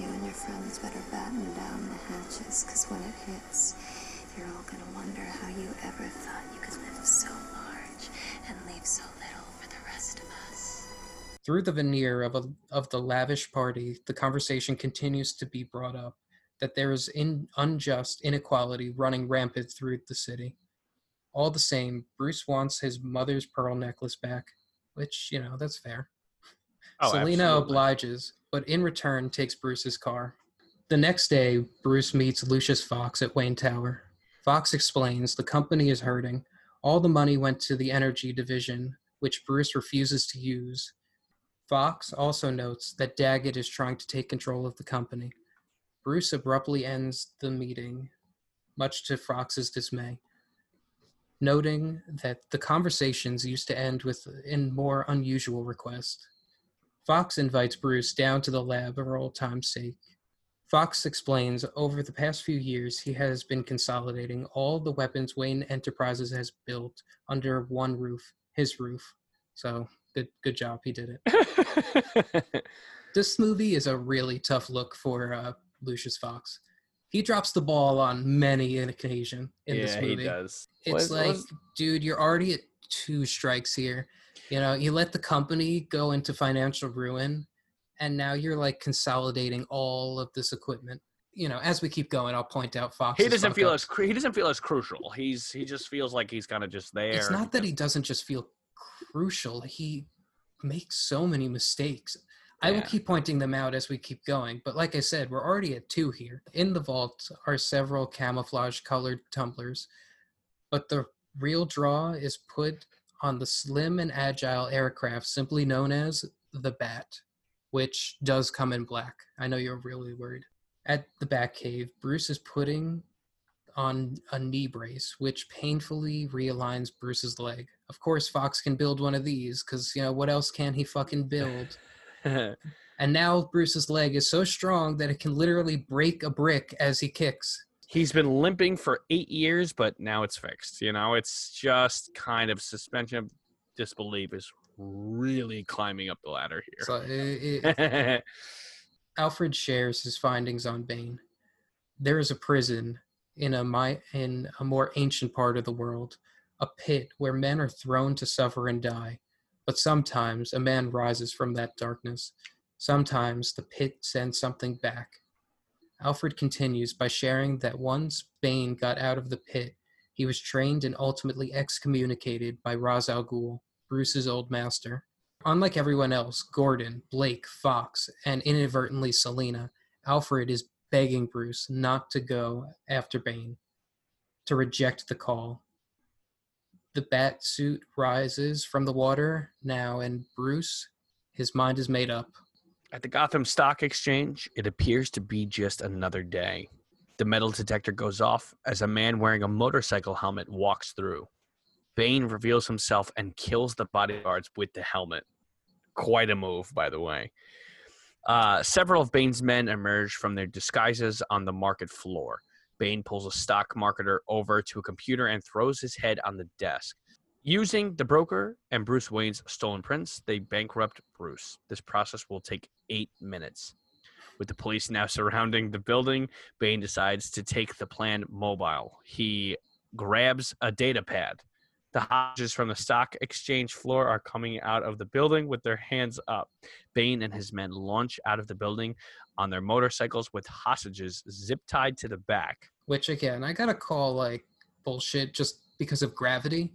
You and your friends better batten down the hatches, because when it hits, you're all gonna wonder how you ever thought you could live so large and leave so Through the veneer of, a, of the lavish party, the conversation continues to be brought up that there is in, unjust inequality running rampant through the city. All the same, Bruce wants his mother's pearl necklace back, which, you know, that's fair. Oh, Selina absolutely. obliges, but in return takes Bruce's car. The next day, Bruce meets Lucius Fox at Wayne Tower. Fox explains the company is hurting. All the money went to the energy division, which Bruce refuses to use. Fox also notes that Daggett is trying to take control of the company. Bruce abruptly ends the meeting, much to Fox's dismay, noting that the conversations used to end with a more unusual request. Fox invites Bruce down to the lab for old time's sake. Fox explains over the past few years he has been consolidating all the weapons Wayne Enterprises has built under one roof, his roof. So good good job, he did it. This movie is a really tough look for uh, Lucius Fox. He drops the ball on many an occasion in this yeah, movie he does. it's Was- like was- dude you're already at two strikes here you know you let the company go into financial ruin and now you're like consolidating all of this equipment you know, as we keep going, I'll point out Fox. He doesn't feel as he doesn't feel as crucial. He's he just feels like he's kind of just there. It's not that he doesn't just feel crucial. He makes so many mistakes. I will keep pointing them out as we keep going. But like I said, we're already at two here. In the vault are several camouflage colored tumblers, but the real draw is put on the slim and agile aircraft simply known as the Bat, which does come in black. I know you're really worried. At the Bat Cave, Bruce is putting on a knee brace, which painfully realigns Bruce's leg. Of course, Fox can build one of these, because, you know, what else can he fucking build? And now Bruce's leg is so strong that it can literally break a brick as he kicks. he's been limping for eight years, but now it's fixed. You know, it's just kind of suspension of disbelief is really climbing up the ladder So it, it, here. Alfred shares his findings on Bane. There is a prison in a mi- in a more ancient part of the world, a pit where men are thrown to suffer and die. But sometimes a man rises from that darkness. Sometimes the pit sends something back. Alfred continues by sharing that once Bane got out of the pit, he was trained and ultimately excommunicated by Ra's al Ghul, Bruce's old master. Unlike everyone else, Gordon, Blake, Fox, and inadvertently Selina, Alfred is begging Bruce not to go after Bane, to reject the call. The bat suit rises from the water now, and Bruce, his mind is made up. At the Gotham Stock Exchange, it appears to be just another day. The metal detector goes off as a man wearing a motorcycle helmet walks through. Bane reveals himself and kills the bodyguards with the helmet. Quite a move, by the way. Uh, several of Bane's men emerge from their disguises on the market floor. Bane pulls a stock marketer over to a computer and throws his head on the desk. Using the broker and Bruce Wayne's stolen prints, they bankrupt Bruce. This process will take eight minutes. With the police now surrounding the building, Bane decides to take the plan mobile. He grabs a data pad. The hostages from the stock exchange floor are coming out of the building with their hands up. Bane and his men launch out of the building on their motorcycles with hostages zip tied to the back. Which again, I gotta call like bullshit just because of gravity.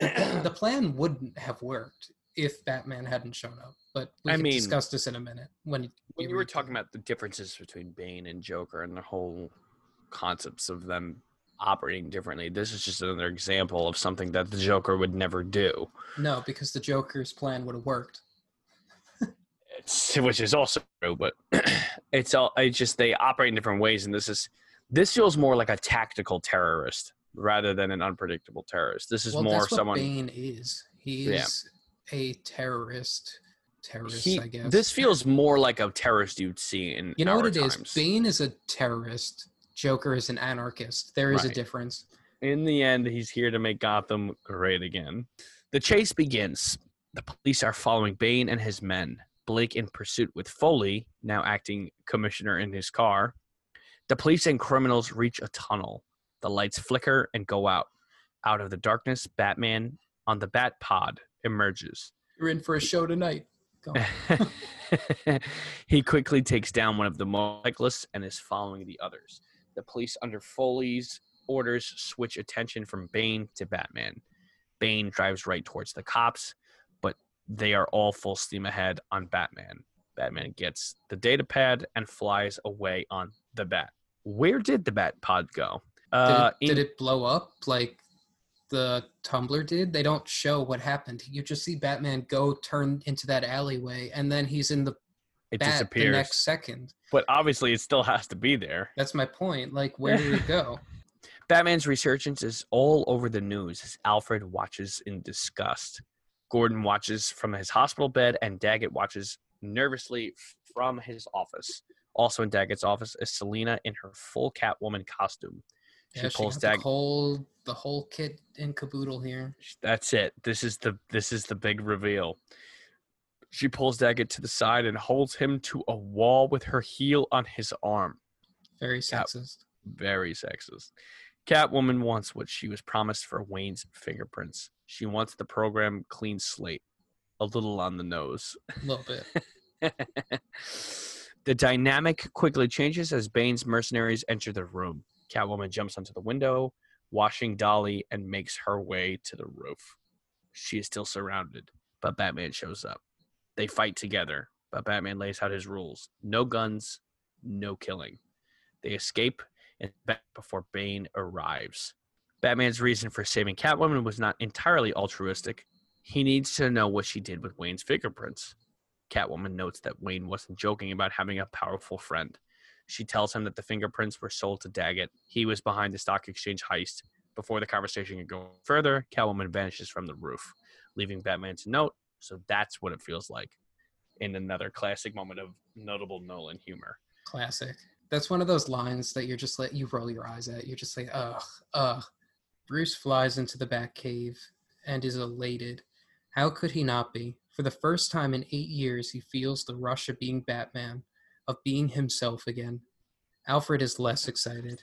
The, the plan wouldn't have worked if Batman hadn't shown up. But we I can mean- discuss this in a minute. When when you were talking about the differences between Bane and Joker and the whole concepts of them operating differently, this is just another example of something that the Joker would never do. no, because the Joker's plan would have worked. It's, which is also true, but it's all it's just they operate in different ways, and this is this feels more like a tactical terrorist rather than an unpredictable terrorist. This is well, more that's what someone. Bane is. He Yeah. is a terrorist. Terrorist, he- I guess. This feels more like a terrorist you'd see in you know what it is? times. Bane is a terrorist. Joker is an anarchist. There is a difference. In the end, he's here to make Gotham great again. The chase begins. The police are following Bane and his men. Blake in pursuit with Foley, now acting commissioner in his car. The police and criminals reach a tunnel. The lights flicker and go out. Out of the darkness, Batman on the Bat Pod emerges. You're in for a show tonight. He quickly takes down one of the motorcyclists and is following the others. The police, under Foley's orders, switch attention from Bane to Batman. Bane drives right towards the cops, but they are all full steam ahead on Batman. Batman gets the data pad and flies away on the bat. Where did the bat pod go? Did, Uh, it, did it blow up like the Tumbler did? They don't show what happened. You just see Batman go turn into that alleyway, and then he's in the it bat the disappears. next second. But obviously, it still has to be there. That's my point. Like, where did it go? Batman's resurgence is all over the news as Alfred watches in disgust. Gordon watches from his hospital bed, and Daggett watches nervously from his office. Also in Daggett's office is Selena in her full Catwoman costume. She Yeah, pulls got Dag- the whole the whole kit and caboodle here. That's it. This is the this is the big reveal. She pulls Daggett to the side and holds him to a wall with her heel on his arm. Very Cat- sexist. very sexist. Catwoman wants what she was promised for Wayne's fingerprints. She wants the program clean slate. A little on the nose. A little bit. The dynamic quickly changes as Bane's mercenaries enter the room. Catwoman jumps onto the window, washing Dolly, and makes her way to the roof. She is still surrounded, but Batman shows up. They fight together, but Batman lays out his rules no guns, no killing. They escape and back before Bane arrives. Batman's reason for saving Catwoman was not entirely altruistic. He needs to know what she did with Wayne's fingerprints. Catwoman notes that Wayne wasn't joking about having a powerful friend. She tells him that the fingerprints were sold to Daggett. He was behind the stock exchange heist. Before the conversation can go further, Catwoman vanishes from the roof, leaving Batman to note, so that's what it feels like. In another classic moment of notable Nolan humor. Classic. That's one of those lines that you're just like you roll your eyes at. You're just like, ugh, ugh. Bruce flies into the Bat Cave and is elated. How could he not be? For the first time in eight years, he feels the rush of being Batman, of being himself again. Alfred is less excited.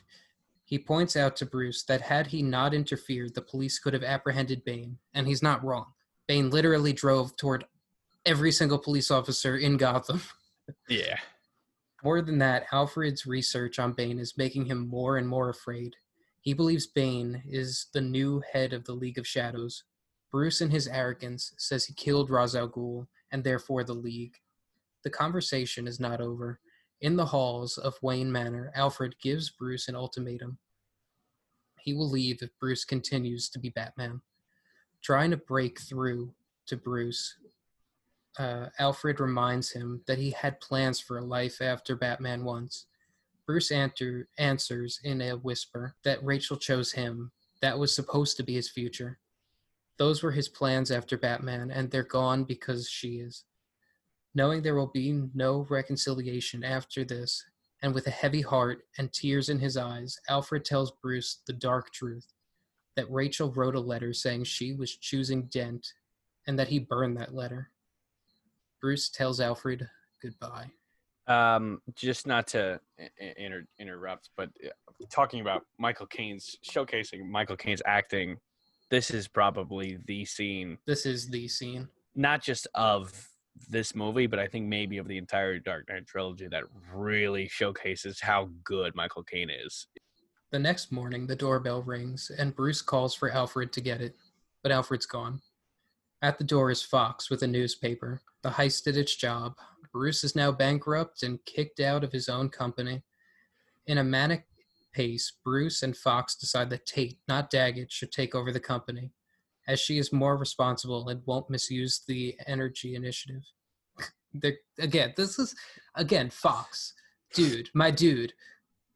He points out to Bruce that had he not interfered, the police could have apprehended Bane, and he's not wrong. Bane literally drove toward every single police officer in Gotham. Yeah. More than that, Alfred's research on Bane is making him more and more afraid. He believes Bane is the new head of the League of Shadows. Bruce, in his arrogance, says he killed Ra's al Ghul and therefore the League. The conversation is not over. In the halls of Wayne Manor, Alfred gives Bruce an ultimatum. He will leave if Bruce continues to be Batman. Trying to break through to Bruce, uh, Alfred reminds him that he had plans for a life after Batman once. Bruce answer, answers in a whisper that Rachel chose him. That was supposed to be his future. Those were his plans after Batman, and they're gone because she is. Knowing there will be no reconciliation after this, and with a heavy heart and tears in his eyes, Alfred tells Bruce the dark truth that Rachel wrote a letter saying she was choosing Dent, and that he burned that letter. Bruce tells Alfred goodbye. Um, just not to inter- interrupt, but uh, talking about Michael Caine's showcasing Michael Caine's acting, this is probably the scene, This is the scene. not just of this movie, but I think maybe of the entire Dark Knight trilogy that really showcases how good Michael Caine is. The next morning, the doorbell rings, and Bruce calls for Alfred to get it, but Alfred's gone. At the door is Fox with a newspaper. The heist did its job. Bruce is now bankrupt and kicked out of his own company. In a manic pace, Bruce and Fox decide that Tate, not Daggett, should take over the company, as she is more responsible and won't misuse the energy initiative. Again, this is again Fox, dude, my dude.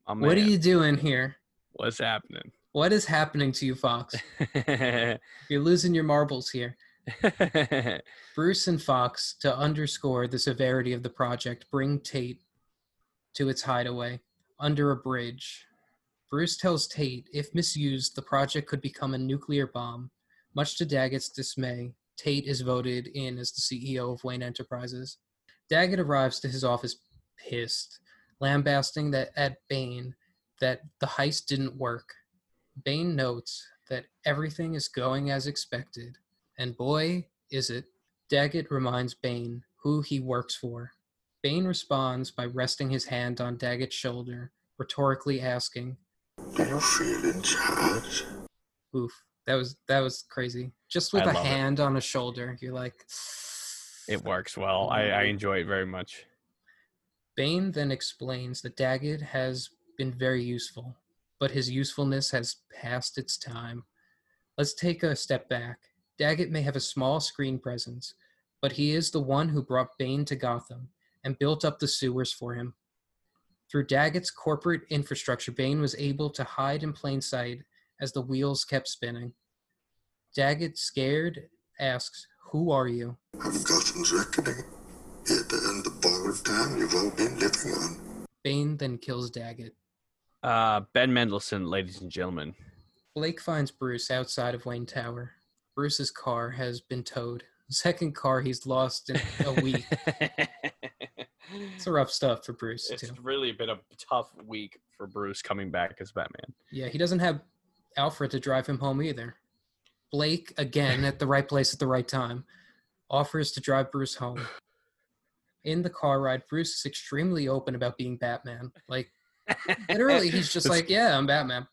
Oh, What are you doing here? What's happening? What is happening to you, Fox? You're losing your marbles here. Bruce and Fox, to underscore the severity of the project, bring Tate to its hideaway under a bridge. Bruce tells Tate if misused, the project could become a nuclear bomb. Much to Daggett's dismay, Tate is voted in as the CEO of Wayne Enterprises. Daggett arrives to his office pissed, lambasting that at Bane that the heist didn't work. Bane notes that everything is going as expected, and boy, is it. Daggett reminds Bane who he works for. Bane responds by resting his hand on Daggett's shoulder, rhetorically asking, Do you feel in charge? "Oof, that was that was crazy." Just with I a love it. hand on a shoulder, you're like, it works well. I, I mm. enjoy it very much. Bane then explains that Daggett has been very useful, but his usefulness has passed its time. Let's take a step back. Daggett may have a small screen presence, but he is the one who brought Bane to Gotham and built up the sewers for him. Through Daggett's corporate infrastructure, Bane was able to hide in plain sight as the wheels kept spinning. Daggett, scared, asks, Who are you? I'm Gotham's reckoning. Here to end the borrowed time you've all been living on. Bane then kills Daggett. Uh, ben Mendelsohn, ladies and gentlemen. Blake finds Bruce outside of Wayne Tower. Bruce's car has been towed. Second car he's lost in a week. It's a rough stuff for Bruce it's too. really been a tough week for Bruce coming back as Batman. Yeah, he doesn't have Alfred to drive him home either. Blake again at the right place at the right time offers to drive Bruce home. In the car ride, Bruce is extremely open about being Batman. Like, literally, he's just like, yeah, I'm Batman.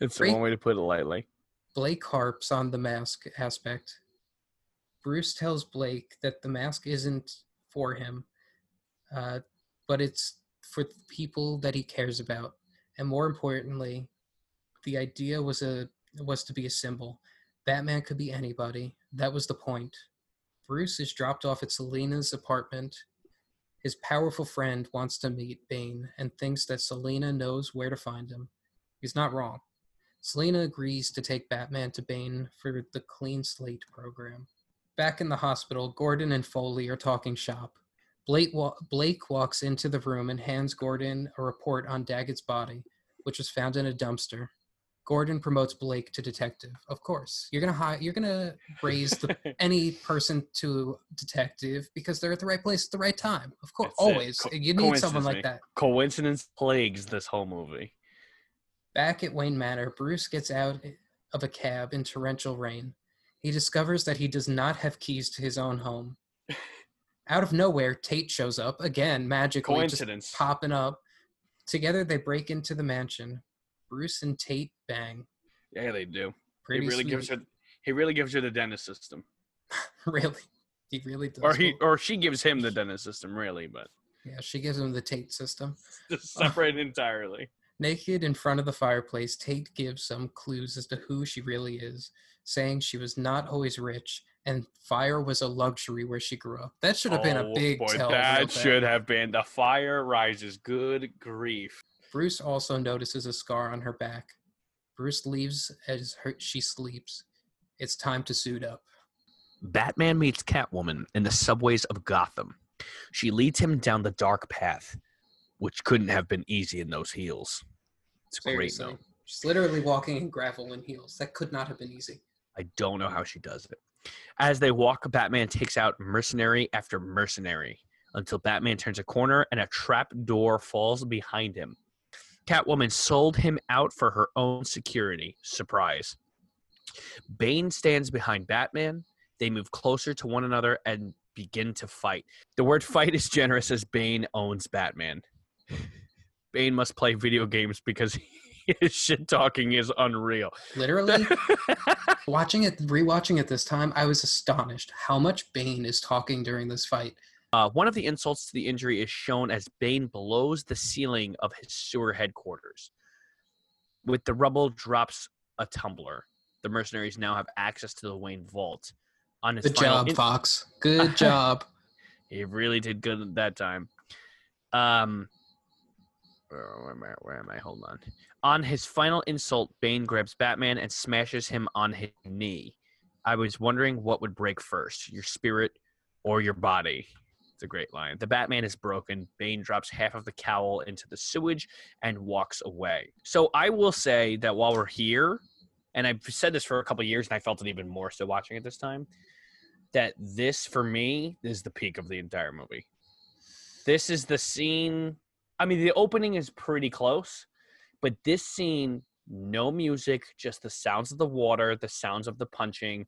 It's Great. one way to put it lightly. Blake harps on the mask aspect. Bruce tells Blake that the mask isn't for him, uh, but it's for the people that he cares about. And more importantly, the idea was a was to be a symbol. Batman could be anybody. That was the point. Bruce is dropped off at Selina's apartment. His powerful friend wants to meet Bane and thinks that Selina knows where to find him. He's not wrong. Selina agrees to take Batman to Bane for the Clean Slate program. Back in the hospital, Gordon and Foley are talking shop. Blake, wa- Blake walks into the room and hands Gordon a report on Daggett's body, which was found in a dumpster. Gordon promotes Blake to detective. Of course, you're gonna hi- you're gonna raise the, any person to detective because they're at the right place at the right time. Of course, That's always. Co- you need someone like that. Coincidence plagues this whole movie. Back at Wayne Manor, Bruce gets out of a cab in torrential rain. He discovers that he does not have keys to his own home. Out of nowhere, Tate shows up again, magically, Coincidence. popping up. Together, they break into the mansion. Bruce and Tate bang. Yeah, they do. Pretty he really gives her. He really gives her the dentist system, really, he really does. or he, or she gives him the dentist system, really, but yeah, she gives him the Tate system. just uh, separate entirely. Naked in front of the fireplace, Tate gives some clues as to who she really is, saying she was not always rich and fire was a luxury where she grew up. That should have been a Oh, big boy. That should have been the fire rises. Good grief. Bruce also notices a scar on her back. Bruce leaves as her, she sleeps. It's time to suit up. Batman meets Catwoman in the subways of Gotham. She leads him down the dark path, which couldn't have been easy in those heels. It's a great Seriously. note. She's literally walking in gravel and heels. That could not have been easy. I don't know how she does it. As they walk, Batman takes out mercenary after mercenary until Batman turns a corner and a trap door falls behind him. Catwoman sold him out for her own security. Surprise. Bane stands behind Batman. They move closer to one another and begin to fight. The word fight is generous as Bane owns Batman. Bane must play video games because his shit talking is unreal. Literally, watching it, rewatching it this time, I was astonished how much Bane is talking during this fight. Uh, one of the insults to the injury is shown as Bane blows the ceiling of his sewer headquarters. With the rubble drops a tumbler. The mercenaries now have access to the Wayne vault. On his Good job, in- Fox. Good job. he really did good that time. Um, where am I? Where am I? Hold on. On his final insult, Bane grabs Batman and smashes him on his knee. I was wondering what would break first, your spirit or your body. It's a great line. The Batman is broken. Bane drops half of the cowl into the sewage and walks away. So I will say that while we're here, and I've said this for a couple years, and I felt it even more so watching it this time, that this for me is the peak of the entire movie. This is the scene. I mean, the opening is pretty close, but this scene, no music, just the sounds of the water, the sounds of the punching,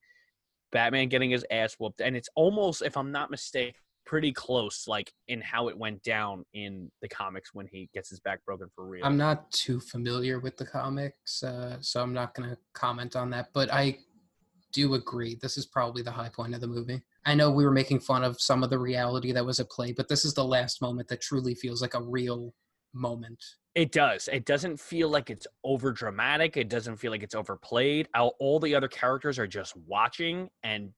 Batman getting his ass whooped, and it's almost, if I'm not mistaken, pretty close, like in how it went down in the comics when he gets his back broken for real. I'm not too familiar with the comics, uh, so I'm not going to comment on that. But I do agree. This is probably the high point of the movie. I know we were making fun of some of the reality that was at play, but this is the last moment that truly feels like a real moment. It does. It doesn't feel like it's over dramatic. It doesn't feel like it's overplayed. All, all the other characters are just watching, and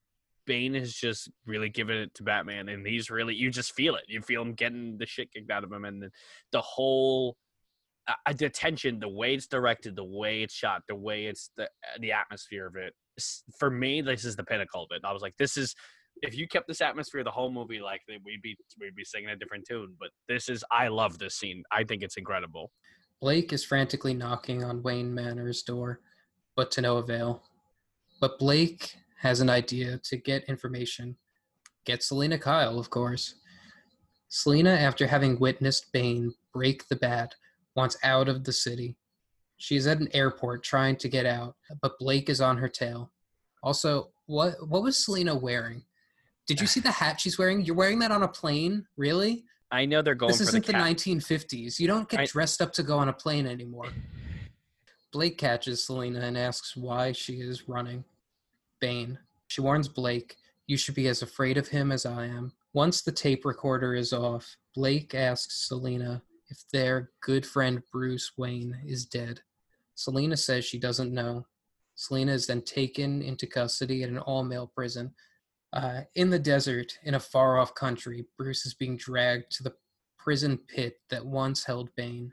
Bane is just really giving it to Batman, and he's really you just feel it. You feel him getting the shit kicked out of him, and the, the whole uh, uh, the tension, the way it's directed, the way it's shot, the way it's the uh, the atmosphere of it. For me, this is the pinnacle of it. I was like, this is if you kept this atmosphere the whole movie, like we'd be we'd be singing a different tune. But this is I love this scene. I think it's incredible. Blake is frantically knocking on Wayne Manor's door, but to no avail. But Blake has an idea to get information. Get Selina Kyle, of course. Selina, after having witnessed Bane break the bat, wants out of the city. She's at an airport trying to get out, but Blake is on her tail. Also, what what was Selina wearing? Did you see the hat she's wearing? You're wearing that on a plane? Really? I know they're going This isn't the the, cat. 1950s. You don't get I- dressed up to go on a plane anymore. Blake catches Selina and asks why she is running. Bane. She warns Blake, You should be as afraid of him as I am. Once the tape recorder is off, Blake asks Selina if their good friend Bruce Wayne is dead. Selina says she doesn't know. Selina is then taken into custody at an all male prison. Uh, in the desert, in a far off country, Bruce is being dragged to the prison pit that once held Bane.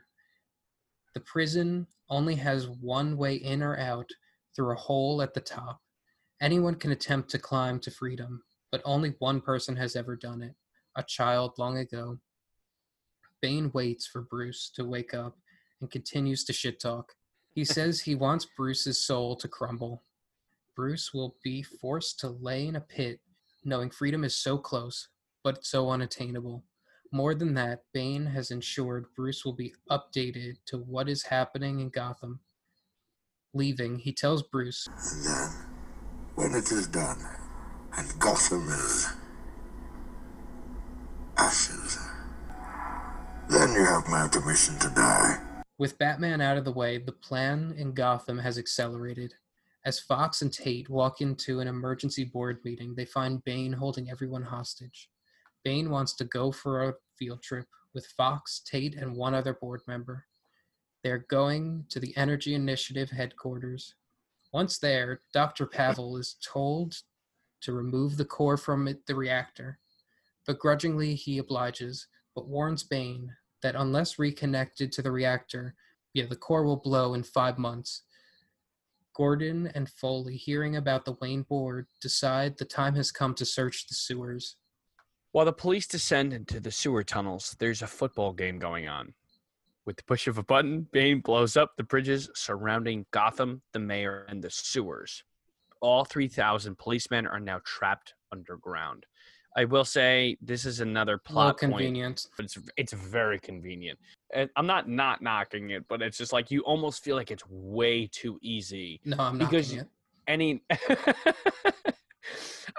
The prison only has one way in or out through a hole at the top. Anyone can attempt to climb to freedom, but only one person has ever done it a child long ago. Bane waits for Bruce to wake up and continues to shit talk. He says he wants Bruce's soul to crumble. Bruce will be forced to lay in a pit, knowing freedom is so close, but so unattainable. More than that, Bane has ensured Bruce will be updated to what is happening in Gotham. Leaving, he tells Bruce, And then, when it is done, and Gotham is ashes, then you have my permission to die. With Batman out of the way, the plan in Gotham has accelerated. As Fox and Tate walk into an emergency board meeting, they find Bane holding everyone hostage. Bane wants to go for a field trip with Fox, Tate, and one other board member. They're going to the Energy Initiative headquarters. Once there, Dr. Pavel is told to remove the core from it, the reactor. Begrudgingly, he obliges, but warns Bane that unless reconnected to the reactor, yeah, the core will blow in five months. Gordon and Foley, hearing about the Wayne board, decide the time has come to search the sewers. While the police descend into the sewer tunnels, there's a football game going on. With the push of a button, Bane blows up the bridges surrounding Gotham, the mayor, and the sewers. All 3,000 policemen are now trapped underground. I will say this is another plot convenient. but it's it's very convenient. And I'm not not knocking it, but it's just like you almost feel like it's way too easy. No, I'm not Because- it. Any,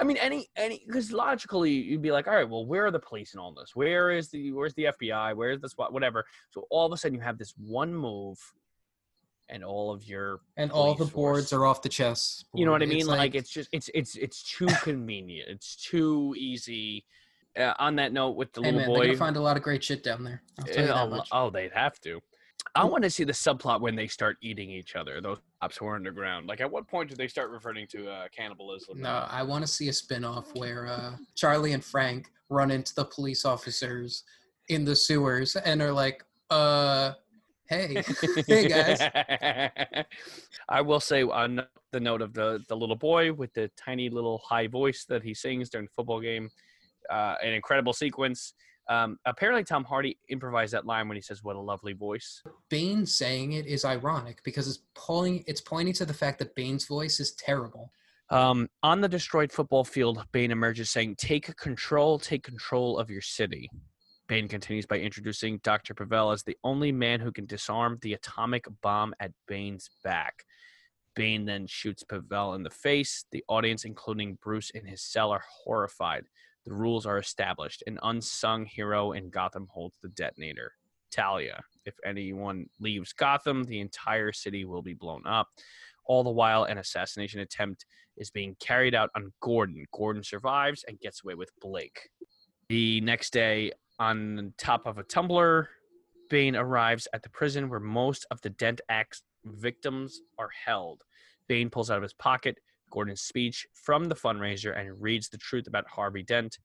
I mean, any any because logically you'd be like, all right, well, where are the police in all this? Where is the where's the FBI? Where's the spot? Whatever. So all of a sudden you have this one move, and all of your And all the police boards are off the chess. you know what I mean? It's Like, it's just it's it's it's too convenient. It's too easy. Uh, on that note, with the hey little man, boy, gonna find a lot of great shit down there. I'll tell you Eh, much. Oh, they'd have to. I want to see the subplot when they start eating each other. Those cops who are underground. Like, at what point do they start referring to uh, cannibalism? No, I want to see a spin-off where uh, Charlie and Frank run into the police officers in the sewers and are like, uh, hey, hey guys. I will say on the note of the the little boy with the tiny little high voice that he sings during the football game, uh, an incredible sequence. Um, apparently, Tom Hardy improvised that line when he says, "What a lovely voice." Bane saying it is ironic because it's pulling it's pointing to the fact that Bane's voice is terrible. Um, on the destroyed football field, Bane emerges saying, Take control, take control of your city. Bane continues by introducing Dr. Pavel as the only man who can disarm the atomic bomb at Bane's back. Bane then shoots Pavel in the face. The audience, including Bruce in his cell, are horrified. The rules are established. An unsung hero in Gotham holds the detonator. Talia. If anyone leaves Gotham, the entire city will be blown up. All the while, an assassination attempt is being carried out on Gordon. Gordon survives and gets away with Blake. The next day, on top of a tumbler, Bane arrives at the prison where most of the Dent Act victims are held. Bane pulls out of his pocket Gordon's speech from the fundraiser and reads the truth about Harvey Dent.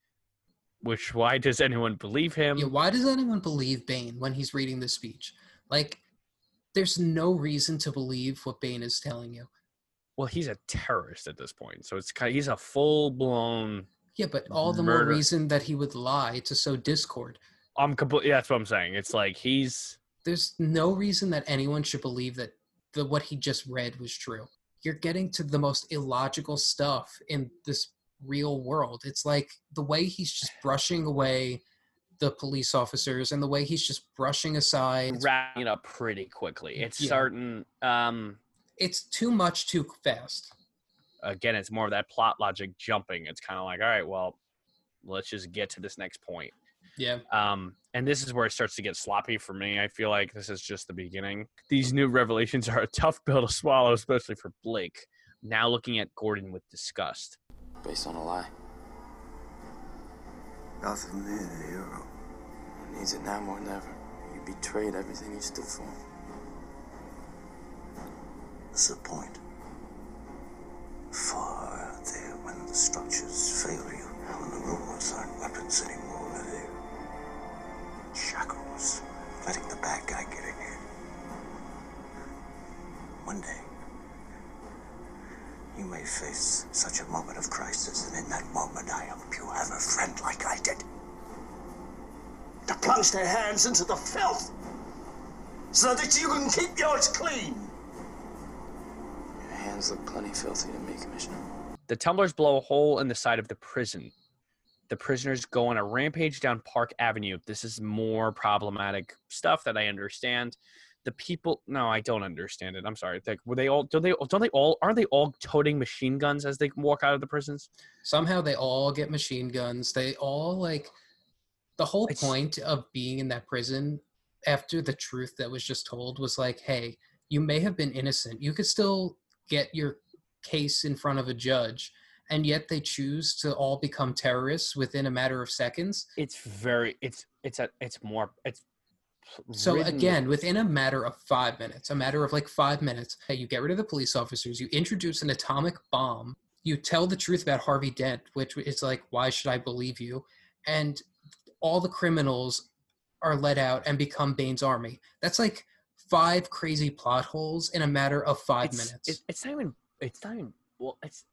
Which, why does anyone believe him? Yeah, why does anyone believe Bane when he's reading this speech? Like, there's no reason to believe what Bane is telling you. Well, he's a terrorist at this point, so it's kind. of, he's a full blown. Yeah, but all the more reason that he would lie to sow discord. I'm complete. Yeah, that's what I'm saying. It's like he's There's no reason that anyone should believe that the what he just read was true. You're getting to the most illogical stuff in this real world. It's like the way he's just brushing away the police officers and the way he's just brushing aside. wrapping it up pretty quickly. It's Yeah. certain. Um, It's too much too fast. again, it's more of that plot logic jumping. It's kind of like, all right, well, let's just get to this next point. Yeah. Um, and this is where it starts to get sloppy for me. I feel like this is just the beginning. These new revelations are a tough pill to swallow, especially for Blake. Now looking at Gordon with disgust. Based on a lie. Gotham needs a hero. It needs it now more than ever. You betrayed everything you stood for. What's the point? Far there when the structures fail you, when the rules aren't weapons anymore, they're shackles, letting the bad guy get ahead. One day, you may face such a moment of crisis, and in that moment, I hope you have a friend like I did. To plunge their hands into the filth, so that you can keep yours clean. Your hands look plenty filthy to me, Commissioner. The tumblers blow a hole in the side of the prison. The prisoners go on a rampage down Park Avenue. This is more problematic stuff that I understand. The people, no, I don't understand it. I'm sorry. Like, were they all? Do they? Don't they all? Aren't they all toting machine guns as they walk out of the prisons? Somehow they all get machine guns. They all like the whole It's- point of being in that prison after the truth that was just told was like, hey, you may have been innocent. You could still get your case in front of a judge. And yet they choose to all become terrorists within a matter of seconds. It's very. It's it's a. It's more. It's So again, within a matter of five minutes, a matter of like five minutes, hey, you get rid of the police officers, you introduce an atomic bomb, you tell the truth about Harvey Dent, which is like, why should I believe you? And all the criminals are let out and become Bane's army. That's like five crazy plot holes in a matter of five it's, minutes. it- it's not even. It's not even. Well, it's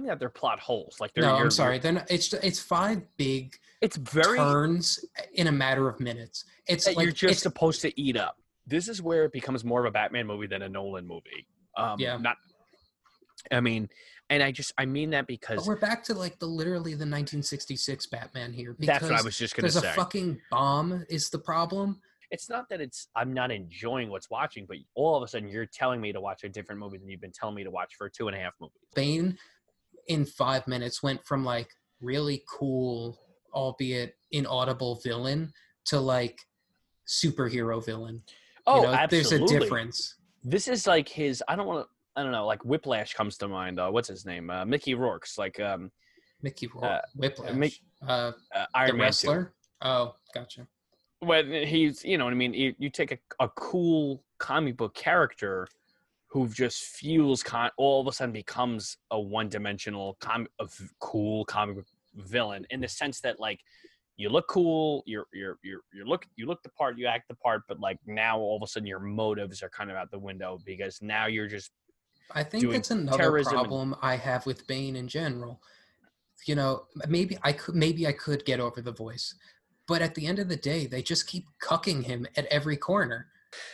not that they're plot holes. Like they're. no, you're- I'm sorry. Then it's it's five big It's very. turns in a matter of minutes. It's that like you're just it's, supposed to eat up. This is where it becomes more of a Batman movie than a Nolan movie. Um, Yeah. Not. I mean, and I just I mean that but because we're back to like the literally the 1966 Batman here. that's what I was just gonna There's say. a fucking bomb is the problem. it's not that it's I'm not enjoying what's watching, but all of a sudden you're telling me to watch a different movie than you've been telling me to watch for two and a half movies. Bane in five minutes went from like really cool, albeit inaudible villain to like superhero villain. Oh, you know, absolutely. there's a difference. This is like his. I don't want to. I don't know. Like Whiplash comes to mind. Uh, what's his name? Uh, Mickey Rourke's like um, Mickey Rourke, Uh, Whiplash, Mick- uh, uh, Iron Man 2. wrestler. Oh, gotcha. when he's you know what I mean you, you take a, a cool comic book character who just fuels con all of a sudden becomes a one-dimensional com- cool comic book villain in the sense that like you look cool you're you're you're you look you look the part you act the part but like now all of a sudden your motives are kind of out the window because now you're just I think that's another and- problem I have with Bane in general. You know, maybe I could maybe I could get over the voice, but at the end of the day, they just keep cucking him at every corner.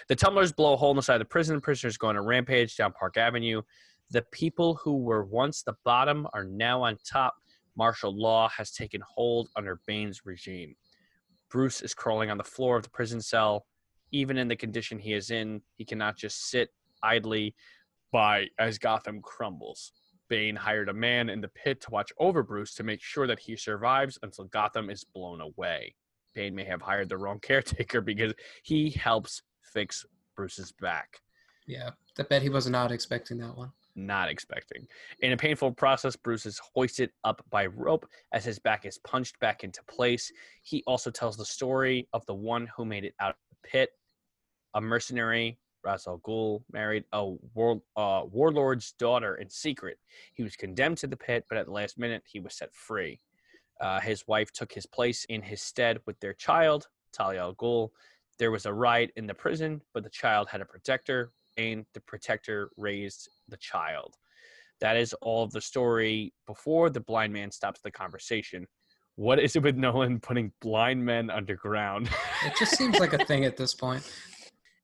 The tumblers blow a hole in the side of the prison. Prisoners go on a rampage down Park Avenue. The people who were once the bottom are now on top. Martial law has taken hold under Bane's regime. Bruce is crawling on the floor of the prison cell. Even in the condition he is in, he cannot just sit idly by as Gotham crumbles. Bane hired a man in the pit to watch over Bruce to make sure that he survives until Gotham is blown away. Bane may have hired the wrong caretaker because he helps fix Bruce's back. Yeah, I bet he was not expecting that one. Not expecting. In a painful process, Bruce is hoisted up by rope as his back is punched back into place. He also tells the story of the one who made it out of the pit, a mercenary. Ra's al Ghul married a war, uh, warlord's daughter in secret. He was condemned to the pit, but at the last minute, he was set free. Uh, his wife took his place in his stead with their child, Talia al Ghul. There was a riot in the prison, but the child had a protector, and the protector raised the child. That is all of the story before the blind man stops the conversation. What is it with Nolan putting blind men underground? It just seems like a thing at this point.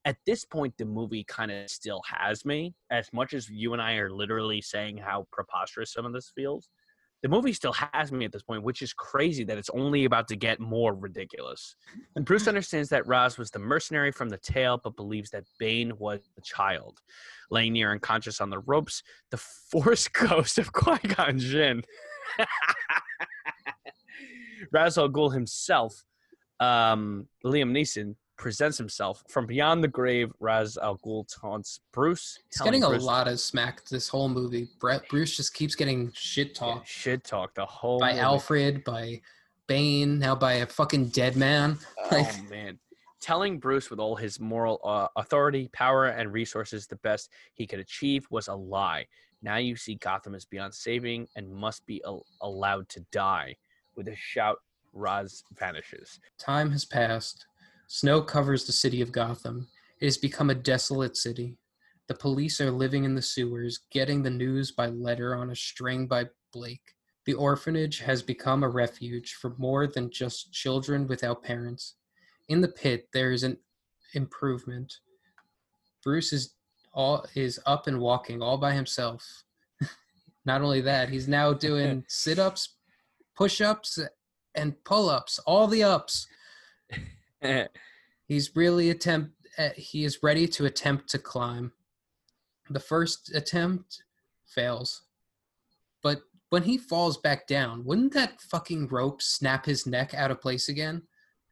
At this point, the movie kind of still has me. As much as you and I are literally saying how preposterous some of this feels, the movie still has me at this point, which is crazy that it's only about to get more ridiculous. And Bruce understands that Ra's was the mercenary from the tale, but believes that Bane was the child. Laying near unconscious on the ropes, the force ghost of Qui Gon Jinn Ra's al Ghul himself, um, Liam Neeson, presents himself from beyond the grave. Ra's al Ghul taunts Bruce. He's getting a lot of smack this whole movie. Brett Bruce just keeps getting shit talked shit talk the whole by movie. Alfred, by Bane, now by a fucking dead man. Oh man. Telling Bruce with all his moral uh, authority, power, and resources the best he could achieve was a lie. Now you see Gotham is beyond saving and must be al- allowed to die. With a shout, Ra's vanishes. Time has passed. Snow covers the city of Gotham. It has become a desolate city. The police are living in the sewers, getting the news by letter on a string by Blake. The orphanage has become a refuge for more than just children without parents. In the pit, there is an improvement. Bruce is all is up and walking all by himself. Not only that, he's now doing sit-ups, push-ups, and pull-ups, all the ups. He's really attempt. Uh, he is ready to attempt to climb. The first attempt fails, but when he falls back down, wouldn't that fucking rope snap his neck out of place again?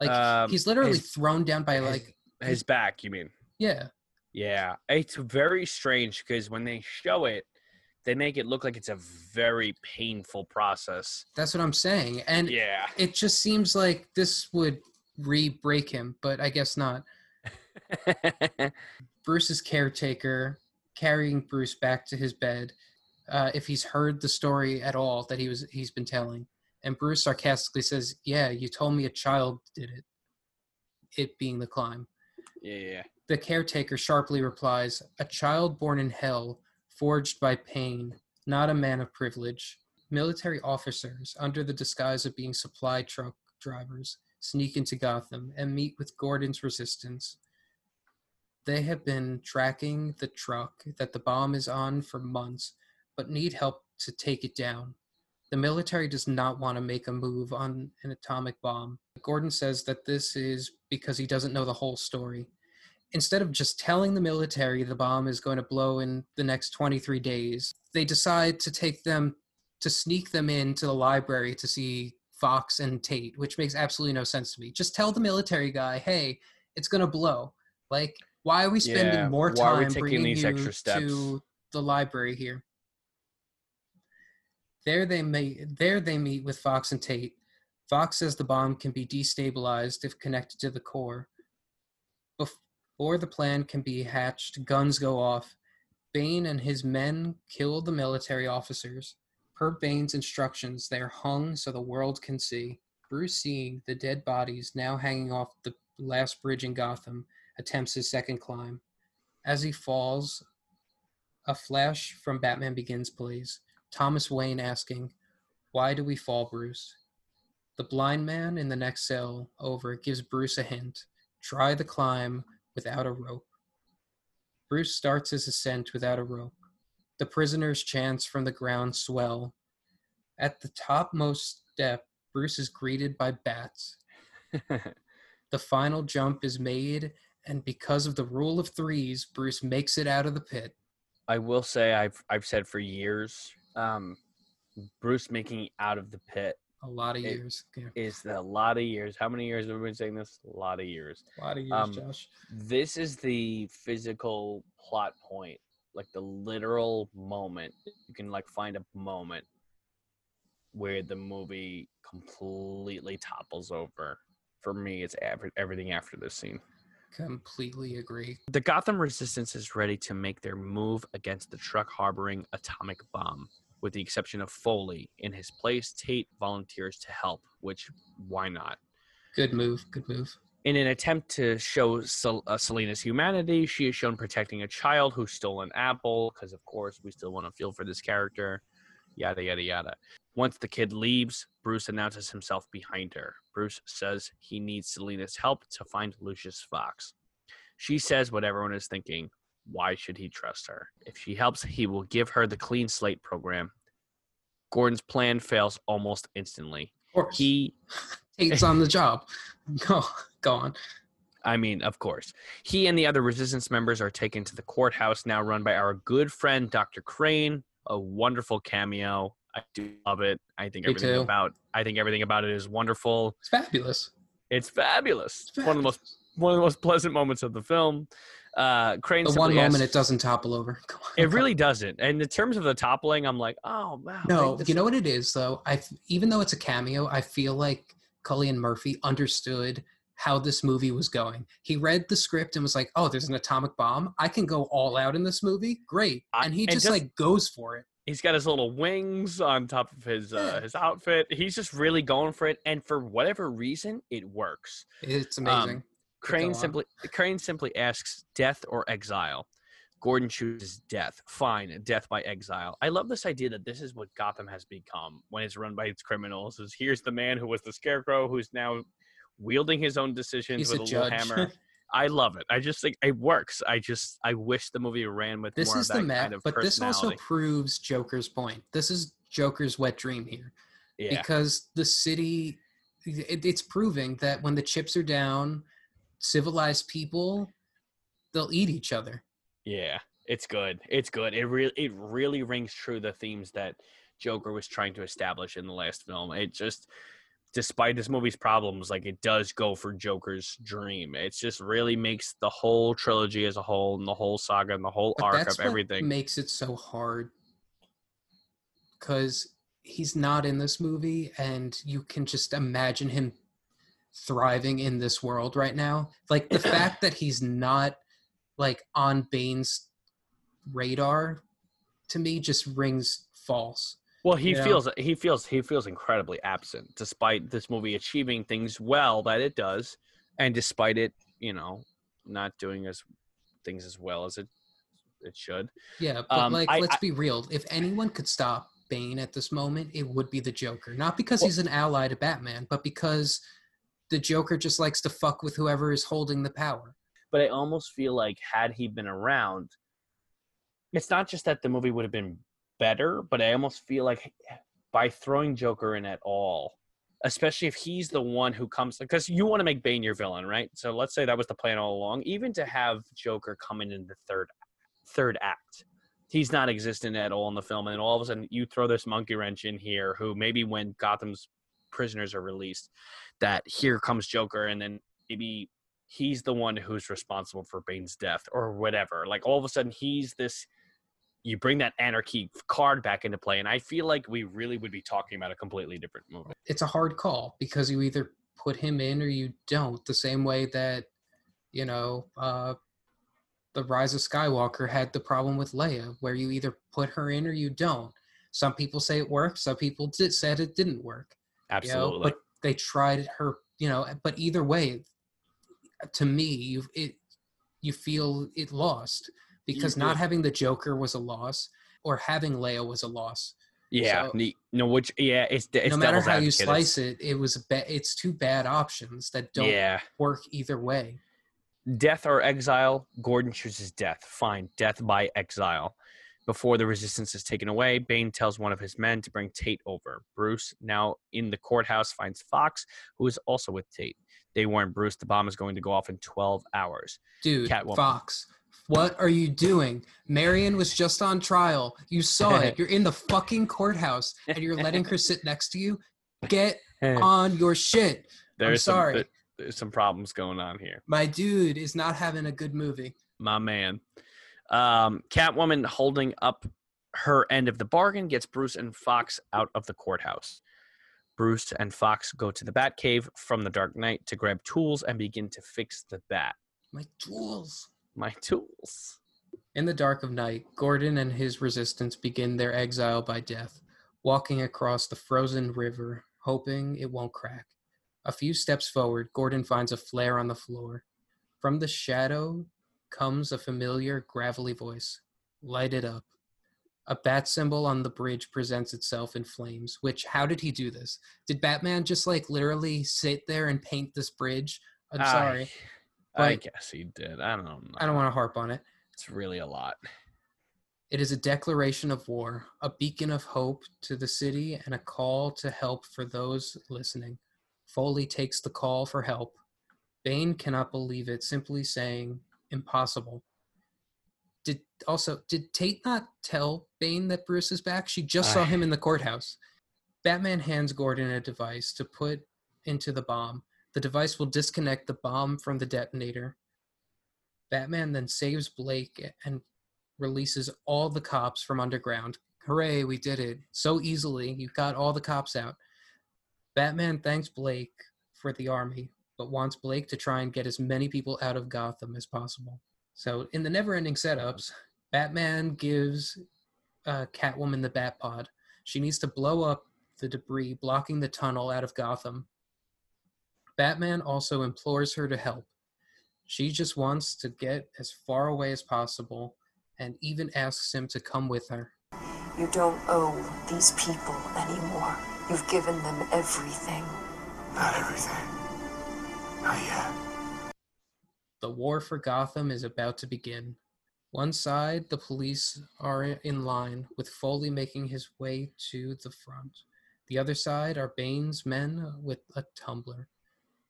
Like Um, he's literally his- thrown down by his- like His back, you mean? yeah. Yeah. It's very strange because when they show it, they make it look like it's a very painful process. That's what I'm saying, and Yeah. it just seems like this would re-break him, but I guess not. Bruce's caretaker carrying Bruce back to his bed uh, if he's heard the story at all that he was he's been telling. And Bruce sarcastically says, "Yeah, you told me a child did it." It being the climb. yeah, yeah. The caretaker sharply replies, "A child born in hell, forged by pain, not a man of privilege." Military officers, under the disguise of being supply truck drivers, sneak into Gotham and meet with Gordon's resistance. They have been tracking the truck that the bomb is on for months, but need help to take it down. The military does not want to make a move on an atomic bomb. Gordon says that this is because he doesn't know the whole story. Instead of just telling the military the bomb is going to blow in the next 23 days, they decide to take them to sneak them into the library to see Fox and Tate, which makes absolutely no sense to me. Just tell the military guy, "Hey, it's going to blow." Like, why are we spending Yeah, more why are we time taking bringing these you extra steps? to the library here? There they meet. There they meet with Fox and Tate. Fox says the bomb can be destabilized if connected to the core. Before the plan can be hatched, guns go off. Bane and his men kill the military officers. Per Bane's instructions, they are hung so the world can see. Bruce, seeing the dead bodies now hanging off the last bridge in Gotham, attempts his second climb. As he falls, a flash from Batman Begins plays. Thomas Wayne asking, Why do we fall, Bruce? The blind man in the next cell over gives Bruce a hint try the climb without a rope. Bruce starts his ascent without a rope. The prisoners' chants from the ground swell. At the topmost step, Bruce is greeted by bats. The final jump is made, and because of the rule of threes, Bruce makes it out of the pit. I will say I've I've said for years, um, Bruce making out of the pit A lot of years. Yeah, is a lot of years. How many years have we been saying this? A lot of years. a lot of years, Um, Josh. This is the physical plot point, like the literal moment. You can like find a moment where the movie completely topples over. For me, it's ever, everything after this scene. Completely agree. The Gotham Resistance is ready to make their move against the truck harboring atomic bomb. With the exception of Foley, in his place, Tate volunteers to help, which why not? Good move. Good move. In an attempt to show Sel- uh, Selina's humanity, she is shown protecting a child who stole an apple, because of course we still want to feel for this character. Yada, yada, yada. Once the kid leaves, Bruce announces himself behind her. Bruce says he needs Selina's help to find Lucius Fox. She says what everyone is thinking. Why should he trust her? If she helps, he will give her the clean slate program. Gordon's plan fails almost instantly. Of course. He Tate's on the job. Go, go on. I mean, of course. He and the other resistance members are taken to the courthouse, now run by our good friend Dr. Crane. A wonderful cameo. I do love it. I think Me everything too. about I think everything about it is wonderful. It's fabulous. It's fabulous. It's One of the most one of the most pleasant moments of the film. Uh, Crane The one moment asks- it doesn't topple over. On. It really doesn't. And in terms of the toppling, I'm like, oh wow. No, they- you know what it is though. I even though it's a cameo, I feel like Cillian Murphy understood how this movie was going. He read the script and was like, "Oh, there's an atomic bomb. I can go all out in this movie. Great!" And he and just, just- like goes for it. he's got his little wings on top of his uh, his outfit. He's just really going for it, and for whatever reason, it works. It's Um, amazing. Crane simply Crane simply asks death or exile. Gordon chooses death. Fine, death by exile. I love this idea that this is what Gotham has become when it's run by its criminals. Is here's the man who was the scarecrow who's now wielding his own decisions He's with a a, little hammer. I love it. I just think it works. I just I wish the movie ran with this more is of that the map, kind of but this also proves Joker's point. This is Joker's wet dream here. yeah. because the city it, it's proving that when the chips are down civilized people they'll eat each other Yeah, it's good. It's good. It really it really rings true the themes that Joker was trying to establish in the last film. It just despite this movie's problems, like it does go for Joker's dream. It just really makes the whole trilogy as a whole and the whole saga and the whole but arc of everything. makes it so hard because he's not in this movie and you can just imagine him thriving in this world right now like the fact that he's not like on bane's radar to me just rings false well, he Yeah. feels he feels he feels incredibly absent despite this movie achieving things well that it does and despite it, you know, not doing as things as well as it it should. Yeah, but Um, like, I- let's I- be real. If anyone could stop Bane at this moment, it would be the Joker. Not because Well- he's an ally to Batman, but because the Joker just likes to fuck with whoever is holding the power. but I almost feel like had he been around, it's not just that the movie would have been better, but I almost feel like by throwing Joker in at all, especially if he's the one who comes, because you want to make Bane your villain, right? So let's say that was the plan all along. Even to have Joker coming in the third third act, he's not existent at all in the film, and all of a sudden you throw this monkey wrench in here, who maybe when Gotham's prisoners are released, that here comes Joker, and then maybe he's the one who's responsible for Bane's death or whatever. Like all of a sudden he's this you bring that anarchy card back into play and I feel like we really would be talking about a completely different movie. It's a hard call because you either put him in or you don't. The same way that, you know, uh, the Rise of Skywalker had the problem with Leia, where you either put her in or you don't. Some people say it worked. Some people did, said it didn't work. you know, Absolutely. but they tried her you know but either way to me you it you feel it lost because not having the joker was a loss or having leia was a loss yeah, so- no which yeah, it's it's no matter how you slice it it was a ba- it's two bad options that don't Yeah. work either way Death or exile, Gordon chooses death. Fine, death by exile. Before the resistance is taken away, Bane tells one of his men to bring Tate over. Bruce, now in the courthouse, finds Fox, who is also with Tate. They warn Bruce the bomb is going to go off in 12 hours. dude Catwoman. fox what are you doing marion was just on trial you saw it you're in the fucking courthouse and you're letting her sit next to you get on your shit There's some, sorry. there- there's some problems going on here. my dude is not having a good movie my man. Um, Catwoman holding up her end of the bargain gets Bruce and Fox out of the courthouse. Bruce and Fox go to the Batcave from the Dark Knight to grab tools and begin to fix the bat. my tools My tools. In the dark of night, Gordon and his resistance begin their exile by death, walking across the frozen river, hoping it won't crack. A few steps forward, Gordon finds a flare on the floor. From the shadow comes a familiar, gravelly voice Light it up. A bat symbol on the bridge presents itself in flames, which, how did he do this? Did Batman just like literally sit there and paint this bridge? I'm sorry. I, I guess he did. I don't know. I don't want to harp on it. It's really a lot. It is a declaration of war, a beacon of hope to the city, and a call to help for those listening. Foley takes the call for help. Bane cannot believe it, simply saying, impossible. did also did Tate not tell Bane that Bruce is back? She just saw I- him in the courthouse. Batman hands Gordon a device to put into the bomb. The device will disconnect the bomb from the detonator. Batman then saves Blake and releases all the cops from underground. Hooray, we did it. So easily. You got all the cops out. Batman thanks Blake for the army, but wants Blake to try and get as many people out of Gotham as possible. So, in the never ending setups, Batman gives uh, Catwoman the Batpod. She needs to blow up the debris blocking the tunnel out of Gotham. Batman also implores her to help. She just wants to get as far away as possible and even asks him to come with her. You don't owe these people anymore. You've given them everything. Not everything. Not yet. The war for Gotham is about to begin. One side, the police are in line, with Foley making his way to the front. The other side are Bane's men with a tumbler.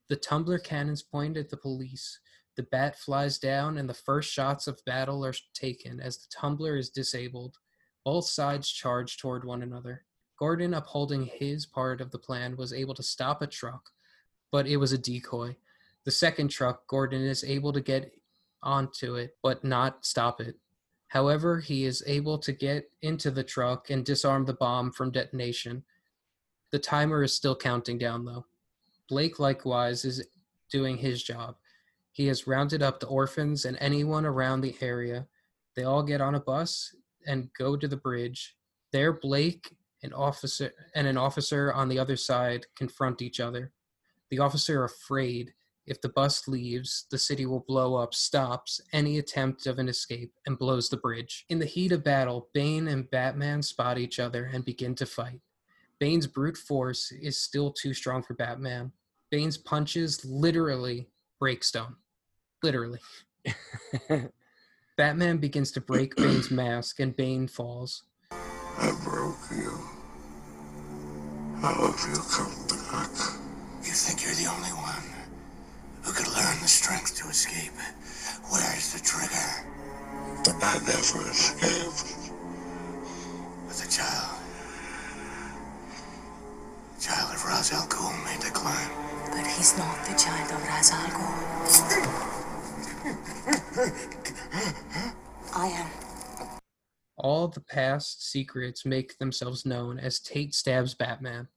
The tumbler cannons point at the police. The bat flies down, and the first shots of battle are taken as the tumbler is disabled. Both sides charge toward one another. Gordon, upholding his part of the plan, was able to stop a truck, but it was a decoy. The second truck, Gordon is able to get onto it, but not stop it. However, he is able to get into the truck and disarm the bomb from detonation. The timer is still counting down, though. Blake, likewise, is doing his job. He has rounded up the orphans and anyone around the area. They all get on a bus and go to the bridge. There, Blake and officer and an officer on the other side confront each other. The officer, afraid if the bus leaves, the city will blow up, stops any attempt of an escape, and blows the bridge. In the heat of battle, Bane and Batman spot each other and begin to fight. Bane's brute force is still too strong for Batman. Bane's punches literally break stone. Literally. Batman begins to break Bane's mask, and Bane falls. I broke you. How hope you'll come back. You think you're the only one who could learn the strength to escape? Where's the trigger? The I never escaped. But a child. Child of Ra's al Ghul made the climb. But he's not the child of Ra's al Ghul. I am. All the past secrets make themselves known as Tate stabs Batman.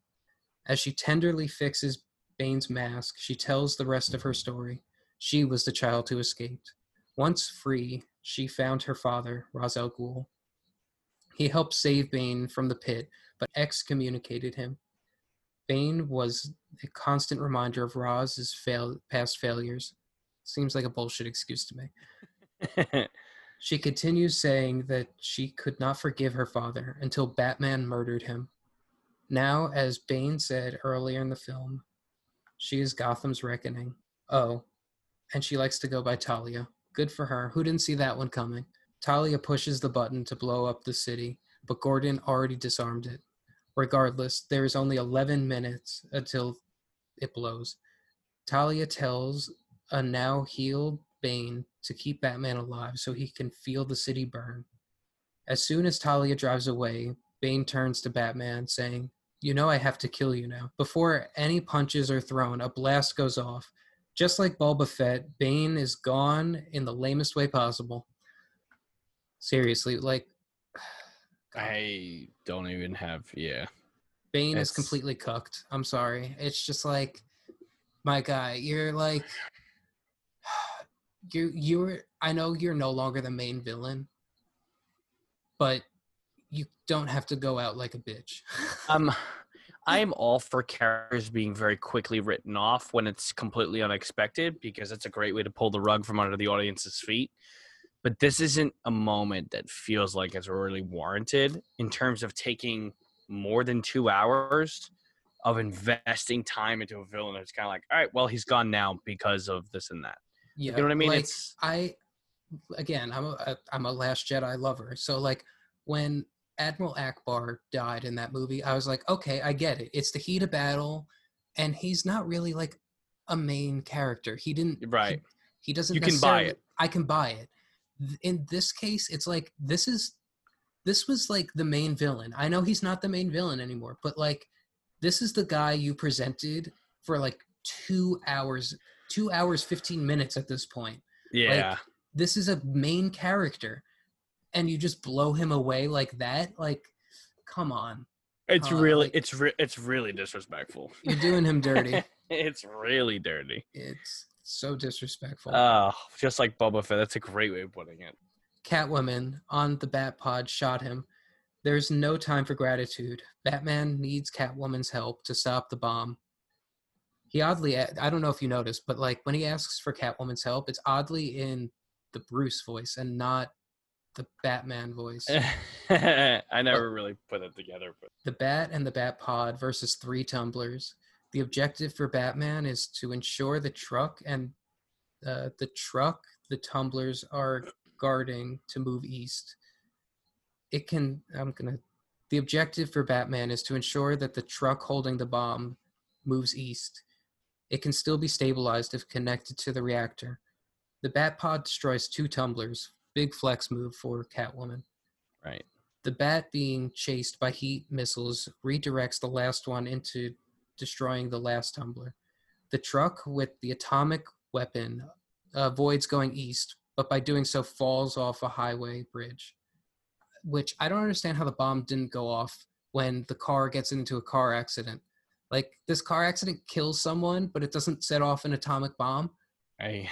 As she tenderly fixes Bane's mask, she tells the rest of her story. She was the child who escaped. Once free, she found her father, Ra's al Ghul. He helped save Bane from the pit, but excommunicated him. Bane was a constant reminder of Raz's fail- past failures. Seems like a bullshit excuse to me. She continues saying that she could not forgive her father until Batman murdered him. Now, as Bane said earlier in the film, she is Gotham's reckoning. Oh, and she likes to go by Talia. Good for her. Who didn't see that one coming? Talia pushes the button to blow up the city, but Gordon already disarmed it. Regardless, there is only 11 minutes until it blows. Talia tells a now healed Bane to keep Batman alive so he can feel the city burn. As soon as Talia drives away, Bane turns to Batman, saying, You know I have to kill you now. Before any punches are thrown, a blast goes off. Just like Boba Fett, Bane is gone in the lamest way possible. Seriously, like, I don't even have yeah. Bane is completely cooked. I'm sorry. It's just like, my guy, you're like, you you're. I know you're no longer the main villain, but you don't have to go out like a bitch. Um, I am all for characters being very quickly written off when it's completely unexpected because it's a great way to pull the rug from under the audience's feet. But this isn't a moment that feels like it's really warranted in terms of taking more than two hours of investing time into a villain. It's kind of like, all right, well, he's gone now because of this and that. yeah, You know what I mean? Like, it's I, again, I'm a uh, I'm a Last Jedi lover. So like when Admiral Ackbar died in that movie, I was like, okay, I get it. It's the heat of battle, and he's not really like a main character. He didn't right. he doesn't You can buy it. I can buy it. In this case, it's like this is this was like the main villain. I know he's not the main villain anymore, but like this is the guy you presented for like two hours, two hours, 15 minutes at this point. Yeah. This is a main character. And you just blow him away like that? Like, come on. it's uh, really like- it's re- it's really disrespectful. You're doing him dirty. it's really dirty. it's so disrespectful. Oh, just like Boba Fett. That's a great way of putting it. Catwoman on the Bat Pod shot him. There's no time for gratitude. Batman needs Catwoman's help to stop the bomb. He oddly, I don't know if you noticed, but like when he asks for Catwoman's help, it's oddly in the Bruce voice and not the Batman voice. I never really put it together, but the Bat and the Bat Pod versus three tumblers. The objective for Batman is to ensure the truck and uh, the truck the tumblers are guarding to move east. It can. I'm gonna. The objective for Batman is to ensure that the truck holding the bomb moves east. It can still be stabilized if connected to the reactor. The Batpod destroys two tumblers. Big flex move for Catwoman. right. The bat being chased by heat missiles redirects the last one into destroying the last tumbler. The truck with the atomic weapon avoids going east, but by doing so falls off a highway bridge. Which I don't understand how the bomb didn't go off when the car gets into a car accident. Like this car accident kills someone, but it doesn't set off an atomic bomb. I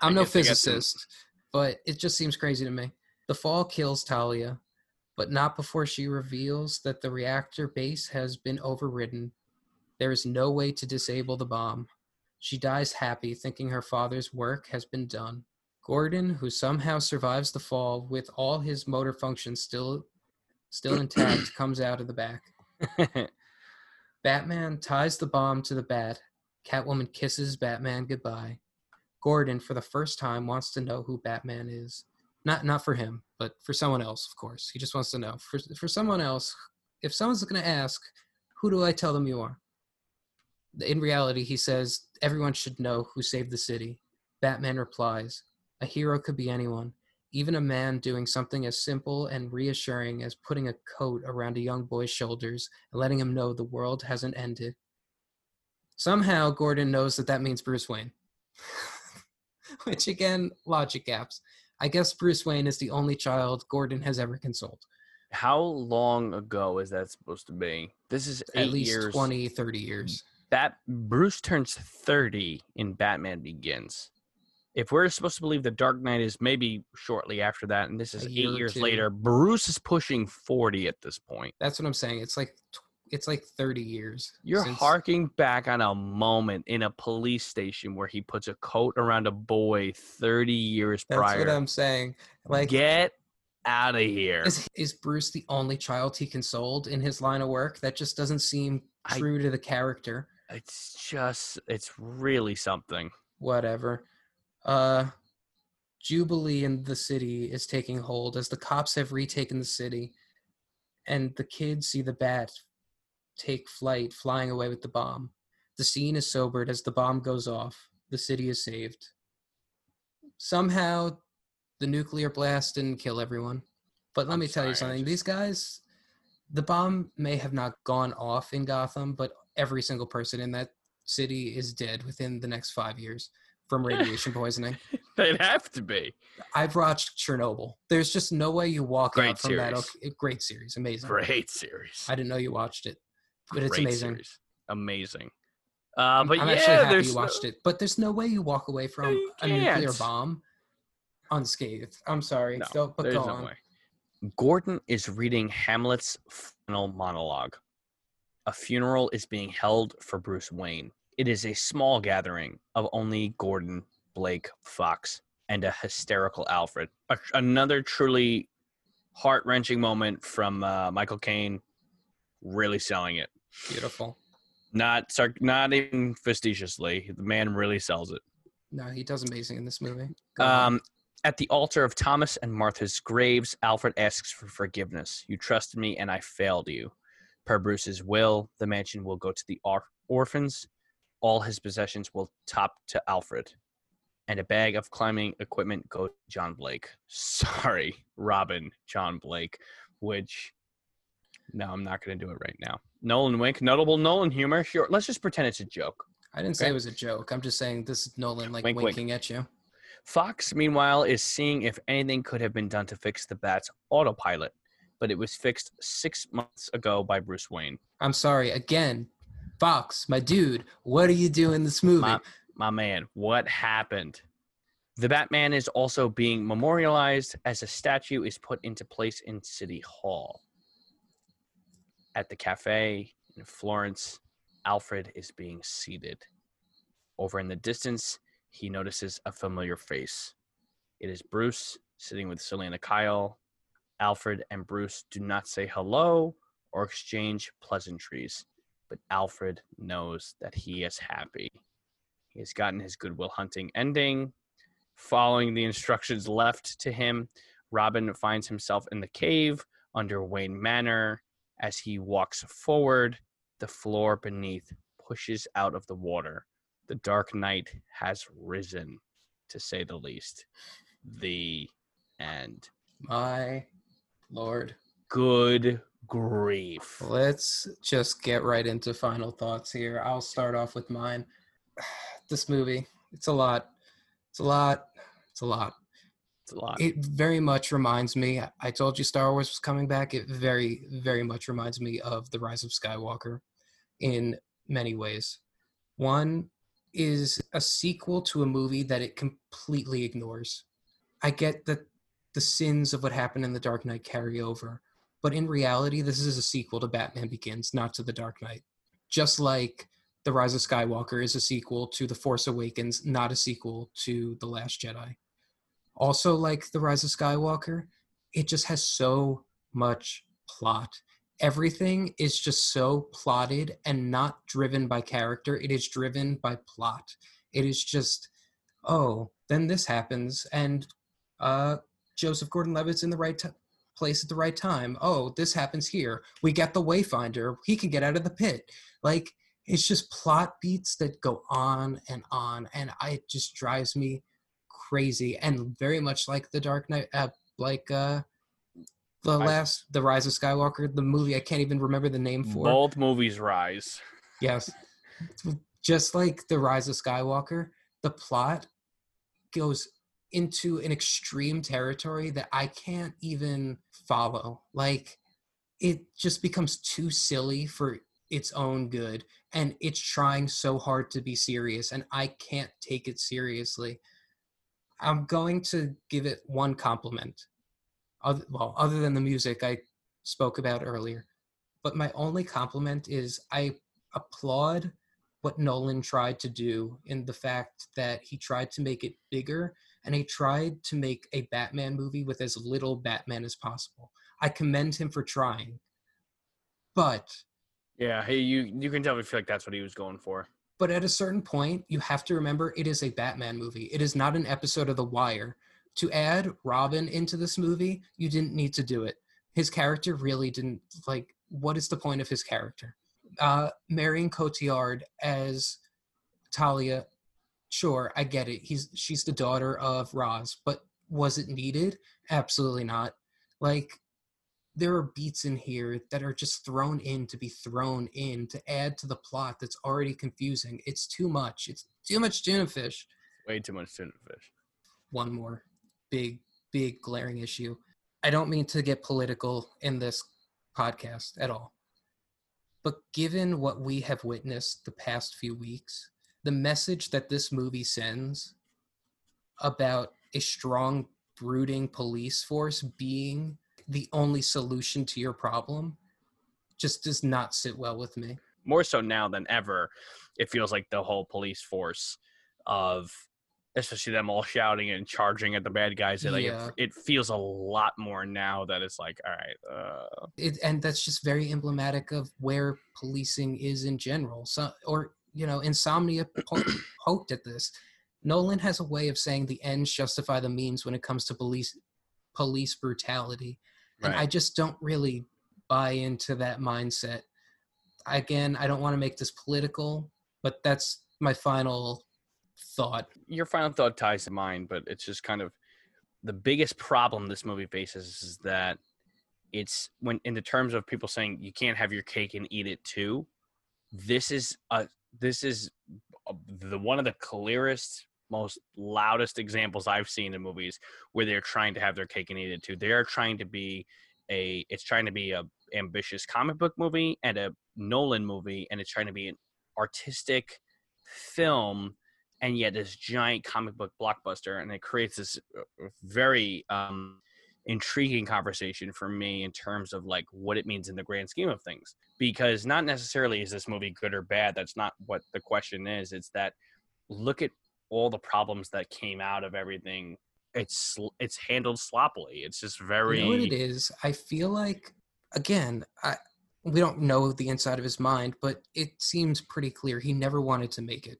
I'm I no physicist, but it just seems crazy to me. The fall kills Talia, but not before she reveals that the reactor base has been overridden. There is no way to disable the bomb. She dies happy, thinking her father's work has been done. Gordon, who somehow survives the fall with all his motor functions still still intact, comes out of the back. Batman ties the bomb to the bat. Catwoman kisses Batman goodbye. Gordon, for the first time, wants to know who Batman is. Not not for him, but for someone else, of course. He just wants to know. For for someone else, if someone's going to ask, who do I tell them you are? In reality, he says everyone should know who saved the city. Batman replies, a hero could be anyone, even a man doing something as simple and reassuring as putting a coat around a young boy's shoulders and letting him know the world hasn't ended. Somehow, Gordon knows that that means Bruce Wayne. Which, again, logic gaps. I guess Bruce Wayne is the only child Gordon has ever consoled. How long ago is that supposed to be? This is At least years. 20, 30 years. Bat Bruce turns thirty in Batman Begins. If we're supposed to believe the Dark Knight is maybe shortly after that, and this is A eight year years two. later, Bruce is pushing forty at this point. That's what I'm saying. It's like it's like 30 years. You're since- harking back on a moment in a police station where he puts a coat around a boy 30 years That's prior. That's what I'm saying. Like, Get out of here. is, is Bruce the only child he consoled in his line of work? That just doesn't seem I- true to the character. It's just, it's really something. Whatever. Uh, Jubilee in the city is taking hold as the cops have retaken the city, and the kids see the bat take flight, flying away with the bomb. The scene is sobered as the bomb goes off. The city is saved. Somehow, the nuclear blast didn't kill everyone. But let I'm me tell you sorry, I something. These guys, the bomb may have not gone off in Gotham, but every single person in that city is dead within the next five years from radiation poisoning. They'd have to be. I've watched Chernobyl. There's just no way you walk Great out from that. series. Okay, great series, amazing. Great series. I didn't know you watched it, but it's amazing. series. Amazing. Uh, but I'm yeah, actually happy you watched it. But there's no way you walk away from a nuclear bomb unscathed. I'm sorry. No, Go, but go no on. way. Gordon is reading Hamlet's final monologue. A funeral is being held for Bruce Wayne. It is a small gathering of only Gordon, Blake, Fox, and a hysterical Alfred. A, another truly heart wrenching moment from uh, Michael Caine, really selling it. Beautiful. Not not even facetiously. The man really sells it. No, he does amazing in this movie. Go. Um, at the altar of Thomas and Martha's graves, Alfred asks for forgiveness. You trusted me and I failed you. Per Bruce's will, the mansion will go to the or- orphans. All his possessions will top to Alfred. and a bag of climbing equipment go to John Blake. Sorry, Robin John Blake, which no, I'm not going to do it right now. Nolan Wink, notable Nolan humor. Sure, let's just pretend it's a joke. I didn't say it was a joke. I'm just saying this is Nolan like Wink, wink. winking at you. Fox, meanwhile, is seeing if anything could have been done to fix the bat's autopilot, but it was fixed six months ago by Bruce Wayne. I'm sorry again, Fox, my dude. What are you doing in this movie? My, my man, what happened? The Batman is also being memorialized as a statue is put into place in City Hall. At the cafe in Florence, Alfred is being seated. Over in the distance, he notices a familiar face. It is Bruce sitting with Selina Kyle. Alfred and Bruce do not say hello or exchange pleasantries, but Alfred knows that he is happy. He has gotten his Good Will Hunting ending. Following the instructions left to him, Robin finds himself in the cave under Wayne Manor. As he walks forward, the floor beneath pushes out of the water. The dark knight has risen, to say the least. The end. My lord. Good grief. Let's just get right into final thoughts here. I'll start off with mine. This movie, it's a lot. It's a lot. It's a lot. It's a lot. It very much reminds me. I told you Star Wars was coming back. It very, very much reminds me of The Rise of Skywalker in many ways. One is a sequel to a movie that it completely ignores. I get that the sins of what happened in The Dark Knight carry over, but in reality, this is a sequel to Batman Begins, not to The Dark Knight. Just like The Rise of Skywalker is a sequel to The Force Awakens, not a sequel to The Last Jedi. Also like the rise of skywalker it just has so much plot. Everything is just so plotted and not driven by character. It is driven by plot. It is just oh then this happens and uh joseph gordon-levitt's in the right t- place at the right time. Oh this happens here. We get the wayfinder. He can get out of the pit. Like it's just plot beats that go on and on and I, it just drives me crazy. And very much like the dark knight uh, like uh the I- last the rise of skywalker the movie i can't even remember the name for. Both movies rise. yes. Just like the rise of skywalker. The plot goes into an extreme territory that i can't even follow. Like it just becomes too silly for its own good and it's trying so hard to be serious and i can't take it seriously. I'm going to give it one compliment other, well other than the music i spoke about earlier. But my only compliment is i applaud what nolan tried to do in the fact that he tried to make it bigger and he tried to make a batman movie with as little batman as possible i commend him for trying but Yeah, hey, you you can tell me feel like that's what he was going for. But at a certain point, you have to remember it is a Batman movie. It is not an episode of The Wire. To add Robin into this movie, you didn't need to do it. His character really didn't like. What is the point of his character? Uh, Marion Cotillard as Talia. Sure, I get it. He's she's the daughter of Ra's, but was it needed? Absolutely not. Like there are beats in here that are just thrown in to be thrown in to add to the plot that's already confusing. It's too much. It's too much tuna fish. Way too much tuna fish. One more big, big glaring issue. I don't mean to get political in this podcast at all. But given what we have witnessed the past few weeks, the message that this movie sends about a strong, brooding police force being the only solution to your problem just does not sit well with me. More so now than ever, it feels like the whole police force of especially them all shouting and charging at the bad guys. It, like Yeah. it, it feels a lot more now that it's like, all right, uh, It, and that's just very emblematic of where policing is in general. So, or you know, Insomnia po- poked at this. Nolan has a way of saying the ends justify the means when it comes to police police brutality, and I just don't really buy into that mindset. Again, I don't want to make this political, but that's my final thought. Your final thought ties to mine, but it's just kind of the biggest problem this movie faces is that it's when in the terms of people saying you can't have your cake and eat it too. This is a this is the one of the clearest most loudest examples I've seen in movies where they're trying to have their cake and eat it too. They are trying to be a it's trying to be a ambitious comic book movie and a Nolan movie and it's trying to be an artistic film and yet this giant comic book blockbuster and it creates this uh, very um intriguing conversation for me in terms of like what it means in the grand scheme of things because not necessarily is this movie good or bad that's not what the question is it's that look at all the problems that came out of everything it's it's handled sloppily it's just very You know what it is? I feel like again, I we don't know the inside of his mind, but it seems pretty clear he never wanted to make it.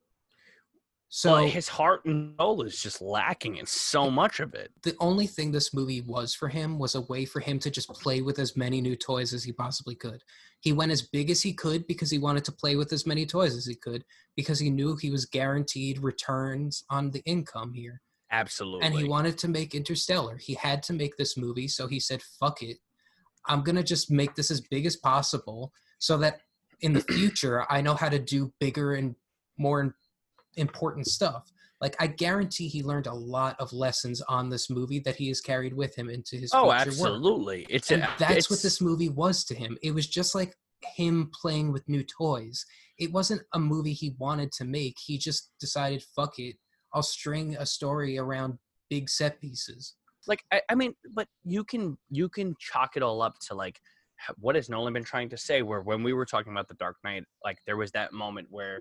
So well, his heart and soul is just lacking in so much of it the only thing this movie was for him was a way for him to just play with as many new toys as he possibly could. He went as big as he could because he wanted to play with as many toys as he could because he knew he was guaranteed returns on the income here. absolutely And he wanted to make Interstellar. He had to make this movie, so he said, "Fuck it. I'm going to just make this as big as possible so that in the future I know how to do bigger and more important stuff." Like I guarantee he learned a lot of lessons on this movie that he has carried with him into his oh future work. absolutely it's And a- that's what this movie was to him. It was just like him playing with new toys. It wasn't a movie he wanted to make. He just decided, fuck it. I'll string a story around big set pieces. like I, I mean but you can you can chalk it all up to like what has nolan been trying to say where when we were talking about the dark knight like there was that moment where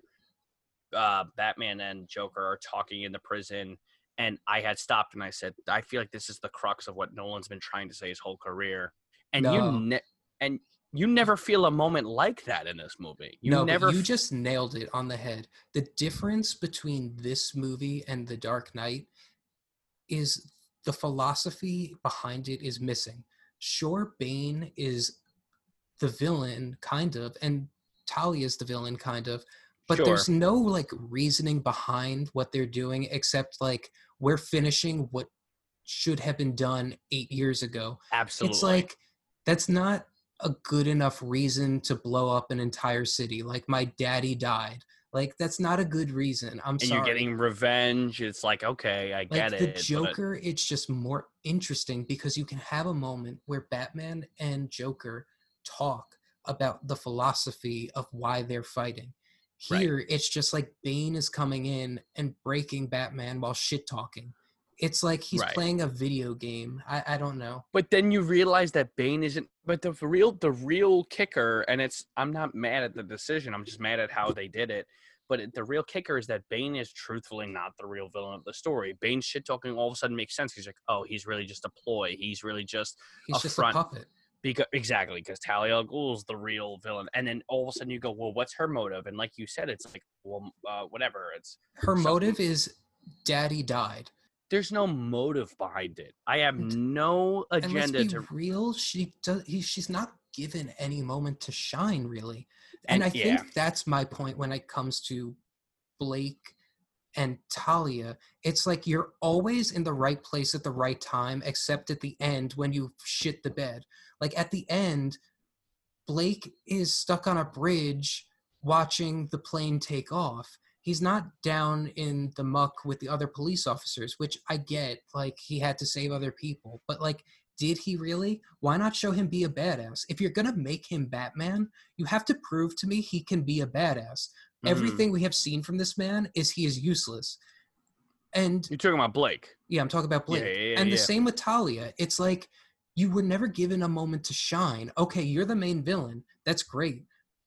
uh batman and joker are talking in the prison and i had stopped and i said i feel like this is the crux of what nolan's been trying to say his whole career and No. you ne- and you never feel a moment like that in this movie you no, never you f- just nailed it on the head. The difference between this movie and The Dark Knight is the philosophy behind it is missing. Sure, Bane is the villain, kind of, and Talia is the villain, kind of, but there's no like reasoning behind what they're doing except like we're finishing what should have been done eight years ago. absolutely It's like that's not a good enough reason to blow up an entire city. Like my daddy died. Like that's not a good reason. I'm and sorry. you're getting revenge it's like okay i like get the it but- Joker, it's just more interesting because you can have a moment where Batman and Joker talk about the philosophy of why they're fighting. Right. Here, it's just like Bane is coming in and breaking Batman while shit talking. It's like he's Right. playing a video game. I, I don't know. but then you realize that Bane isn't. But the real, the real kicker, and it's. I'm not mad at the decision. I'm just mad at how they did it. But it, the real kicker is that Bane is truthfully not the real villain of the story. Bane shit talking all of a sudden makes sense. He's like, oh, he's really just a ploy. He's really just He's a just front. a puppet. Because exactly, because Talia al Ghul's the real villain, and then all of a sudden you go, well, what's her motive? And like you said, it's like, well, uh, whatever. It's Her something- motive is daddy died. there's no motive behind it. I have And- no agenda be to. real, she does. He, she's not given any moment to shine, really. And, And- I yeah. think that's my point when it comes to Blake and Talia. It's like you're always in the right place at the right time, except at the end when you shit the bed. Like at the end, Blake is stuck on a bridge watching the plane take off. He's not down in the muck with the other police officers, which I get. Like, he had to save other people. But, like, did he really? Why not show him be a badass? If you're going to make him Batman, you have to prove to me he can be a badass. Mhm. Everything we have seen from this man is he is useless. And You're talking about Blake. yeah, I'm talking about Blake. yeah, yeah, yeah, and the same with Talia. It's like you were never given a moment to shine. Okay, you're the main villain. That's great.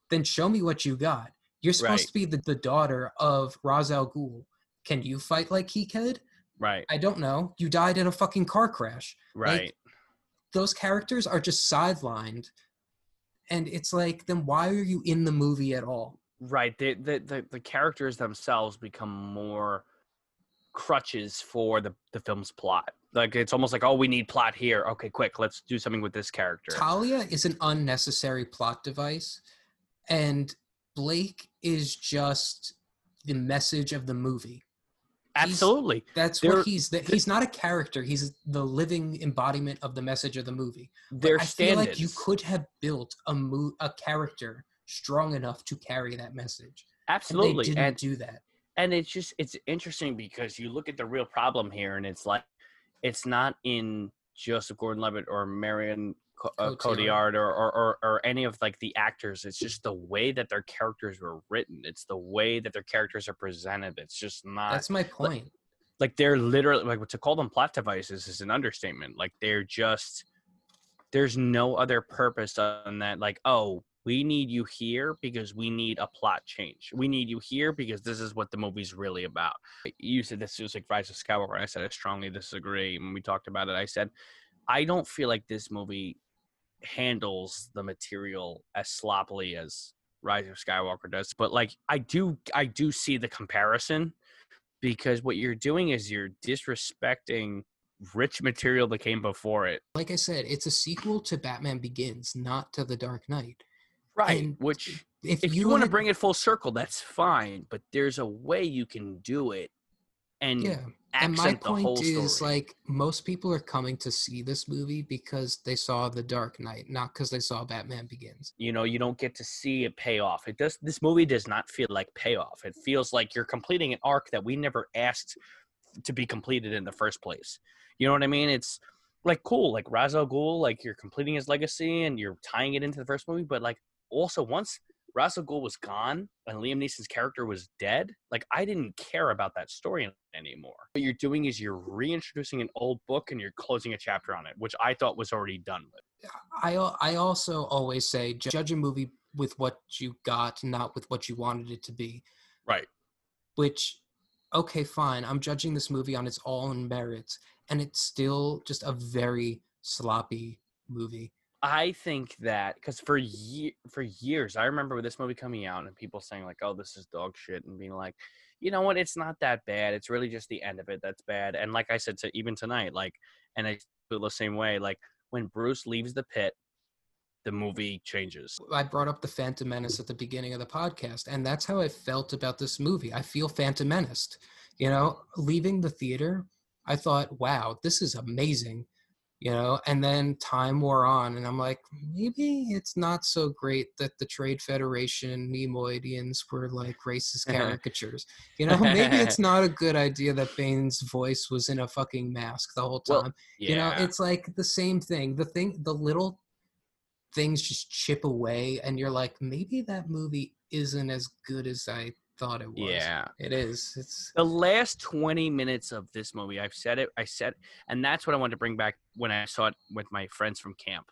Then show me what you got. You're supposed Right. to be the, the daughter of Ra's al Ghul. Can you fight like he could? Right. I don't know. You died in a fucking car crash. Right. Those characters are just sidelined. And it's like, then why are you in the movie at all? Right. The, the the the characters themselves become more crutches for the the film's plot. Like it's almost like, oh, we need plot here. Okay, quick, let's do something with this character. Talia is an unnecessary plot device, and Blake is just the message of the movie. Absolutely. That's They're- what he's. The, he's not a character. He's the living embodiment of the message of the movie. Their I feel like you could have built a mo- a character strong enough to carry that message. Absolutely. And they didn't and do that. And it's just it's interesting because you look at the real problem here and it's like it's not in joseph gordon-levitt or marion uh, Cotillard. or, or, or, or any of like the actors. It's just the way that their characters were written. It's the way that their characters are presented. It's just not That's my point. like they're literally like to call them plot devices is an understatement. Like they're just there's no other purpose on that. Like oh we need you here because we need a plot change we need you here because this is what the movie's really about you said this was like rise of skywalker i said i strongly disagree when we talked about it i said i don't feel like this movie handles the material as sloppily as rise of skywalker does but like i do i do see the comparison because what you're doing is you're disrespecting rich material that came before it. Like I said, it's a sequel to Batman Begins, not to The Dark Knight. Right. And Which, If, if you, want to bring it full circle, that's fine. But there's a way you can do it and yeah, and my accent the whole point is story. like most people are coming to see this movie because they saw The Dark Knight, not because they saw Batman Begins. you know, you don't get to see a payoff. It does. This movie does not feel like payoff. It feels like you're completing an arc that we never asked to be completed in the first place. You know what I mean? It's like cool, like Ra's al Ghul, like you're completing his legacy and you're tying it into the first movie. But like also once Ra's al Ghul was gone and Liam Neeson's character was dead, like I didn't care about that story anymore. What you're doing is you're reintroducing an old book and you're closing a chapter on it, which I thought was already done with. I I also always say judge a movie with what you got, not with what you wanted it to be. Right. Which, okay, fine. I'm judging this movie on its own merits, and it's still just a very sloppy movie. I think that because for ye- for years, I remember this movie coming out and people saying like, "Oh, this is dog shit," and being like, "You know what? It's not that bad. It's really just the end of it that's bad." And like I said to even tonight, like, and I feel the same way. Like when Bruce leaves the pit, the movie changes. I brought up the Phantom Menace at the beginning of the podcast, and that's how I felt about this movie. I feel Phantom Menaced. You know, leaving the theater, I thought, wow, this is amazing. You know, and then time wore on, and I'm like, maybe it's not so great that the Trade Federation Neimoidians were like racist uh-huh. caricatures. You know, maybe it's not a good idea that Bane's voice was in a fucking mask the whole time. Well, You know, it's like the same thing. The thing, the little things just chip away, and you're like, maybe that movie isn't as good as I thought it was. Yeah. it is. It's the last 20 minutes of this movie i've said it i said and that's what i wanted to bring back when i saw it with my friends from camp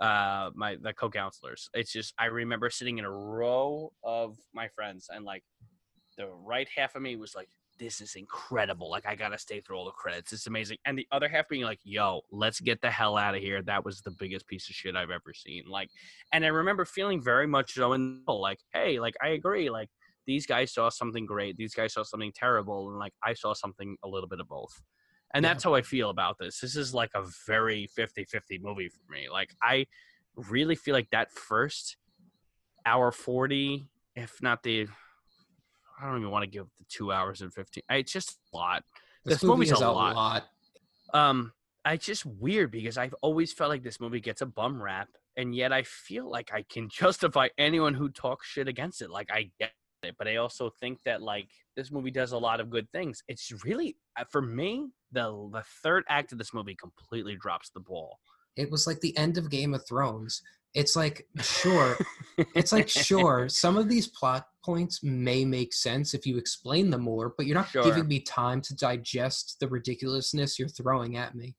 uh my the co-counselors. It's just i remember sitting in a row of my friends and like the right half of me was like this is incredible. Like i gotta stay through all the credits. It's amazing. And the other half being like yo let's get the hell out of here. That was the biggest piece of shit i've ever seen. Like and i remember feeling very much so in the middle, like hey like i agree. Like these guys saw something great these guys saw something terrible and like i saw something a little bit of both and Yeah. that's how i feel about this this is like a very 50-50 movie for me like i really feel like that first hour 40 if not the i don't even want to give the two hours and 15 it's just a lot this, This movie movie's is a a lot. lot. um it's just weird because i've always felt like this movie gets a bum rap and yet i feel like i can justify anyone who talks shit against it like i get it but i also think that like this movie does a lot of good things it's really uh, for me the the third act of this movie completely drops the ball It was like the end of Game of Thrones. It's like sure, it's like sure, some of these plot points may make sense if you explain them more, but you're not Sure. giving me time to digest the ridiculousness you're throwing at me.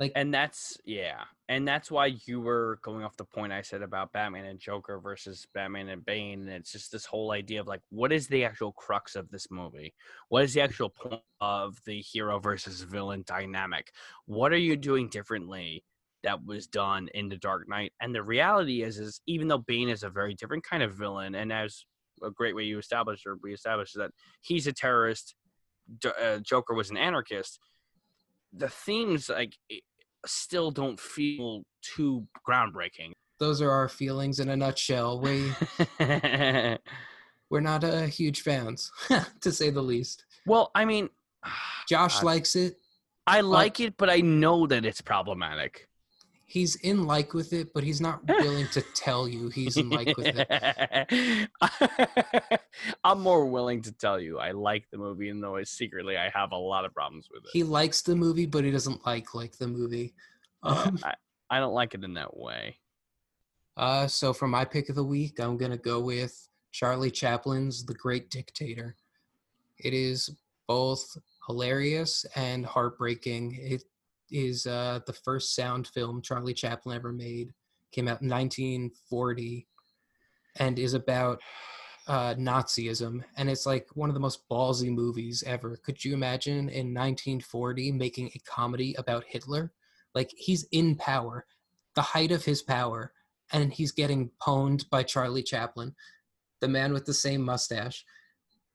Like and that's yeah and that's why you were going off the point i said about batman and joker versus batman and bane and it's just this whole idea of like what is the actual crux of this movie? What is the actual point of the hero versus villain dynamic? What are you doing differently that was done in the dark knight? And the reality is is even though bane is a very different kind of villain and as a great way you established or we established that he's a terrorist J- uh, joker was an anarchist the themes like still don't feel too groundbreaking. those are our feelings in a nutshell. We we're not uh, huge fans, to say the least. well, I mean, Josh likes it. I like it, but I know that it's problematic. He's in like with it, but he's not willing to tell you he's in like with it. I'm more willing to tell you I like the movie, even though I secretly I have a lot of problems with it. He likes the movie, but he doesn't like like the movie. Um, I, I don't like it in that way. Uh, so for my pick of the week, I'm gonna go with Charlie Chaplin's The Great Dictator. It is both hilarious and heartbreaking. It is uh, the first sound film Charlie Chaplin ever made. Came out in 1940, and is about uh, Nazism. And it's like one of the most ballsy movies ever. Could you imagine in 1940 making a comedy about Hitler? Like he's in power, the height of his power, and he's getting pwned by Charlie Chaplin, the man with the same mustache.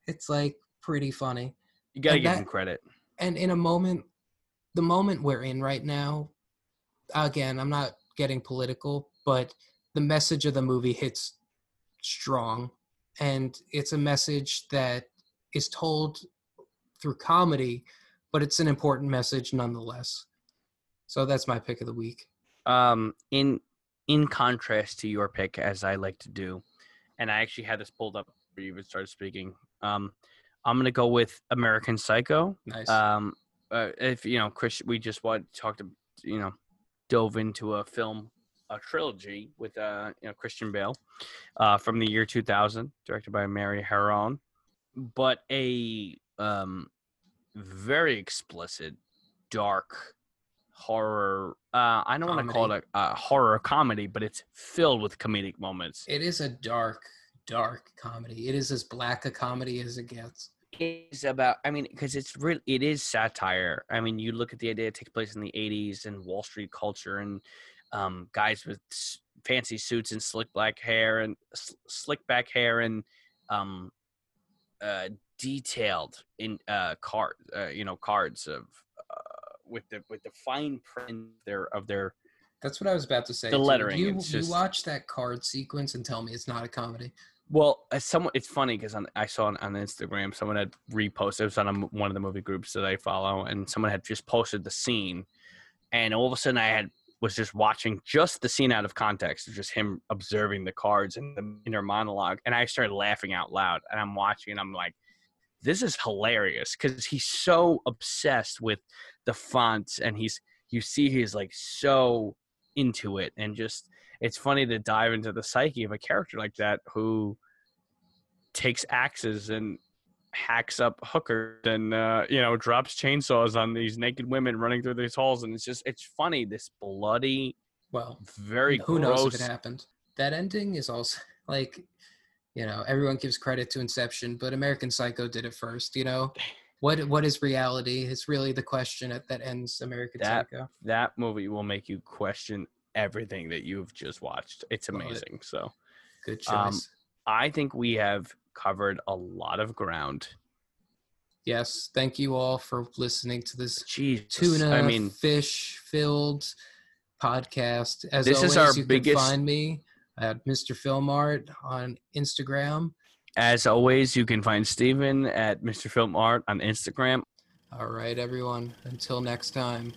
It's like pretty funny. You gotta And give that- him credit. And in a moment, the moment we're in right now, again, I'm not getting political, but the message of the movie hits strong. And it's a message that is told through comedy, but it's an important message nonetheless. So that's my pick of the week. Um, in in contrast to your pick, as I like to do, and I actually had this pulled up before you even started speaking. Um, I'm gonna go with American Psycho. Nice. Um, uh, if you know, Chris, we just what talked, to, you know, dove into a film, a trilogy with uh, you know, Christian Bale, uh, from the year 2000, directed by Mary Harron, but a um, very explicit, dark horror. Uh, I don't want to call it a, a horror comedy, but it's filled with comedic moments. It is a dark, dark comedy. It is as black a comedy as it gets. Is about i mean because it's really it is satire i mean you look at the idea it takes place in the 80s and wall street culture and um, guys with s- fancy suits and slick black hair and s- slick back hair and um, uh, detailed in uh, card uh, you know cards of uh, with the with the fine print there of their That's what I was about to say. The lettering, You, it's you watch that card sequence and tell me it's not a comedy. Well, as someone, it's funny because I saw on, on Instagram someone had reposted. It was on a one of the movie groups that I follow, and someone had just posted the scene, and all of a sudden I had was just watching just the scene out of context, just him observing the cards and the inner monologue, and I started laughing out loud. And I'm watching, and I'm like, "This is hilarious," because he's so obsessed with the fonts, and he's you see he's like so into it, and just it's funny to dive into the psyche of a character like that who takes axes and hacks up hookers and uh, you know drops chainsaws on these naked women running through these halls and it's just it's funny this bloody Well, very who gross knows if it happened? That ending is also like, you know, everyone gives credit to Inception, but American Psycho did it first. You know, what what is reality? It's really the question at, that ends American that Psycho. that movie will make you question everything that you've just watched it's Love it. amazing so Good choice. um, i think we have covered a lot of ground yes, thank you all for listening to this Jeez, tuna i mean fish filled podcast. As This always, is our you biggest- can find me at Mr. Filmart on Instagram. as always you can find steven at mr film art on instagram All right, everyone. Until next time.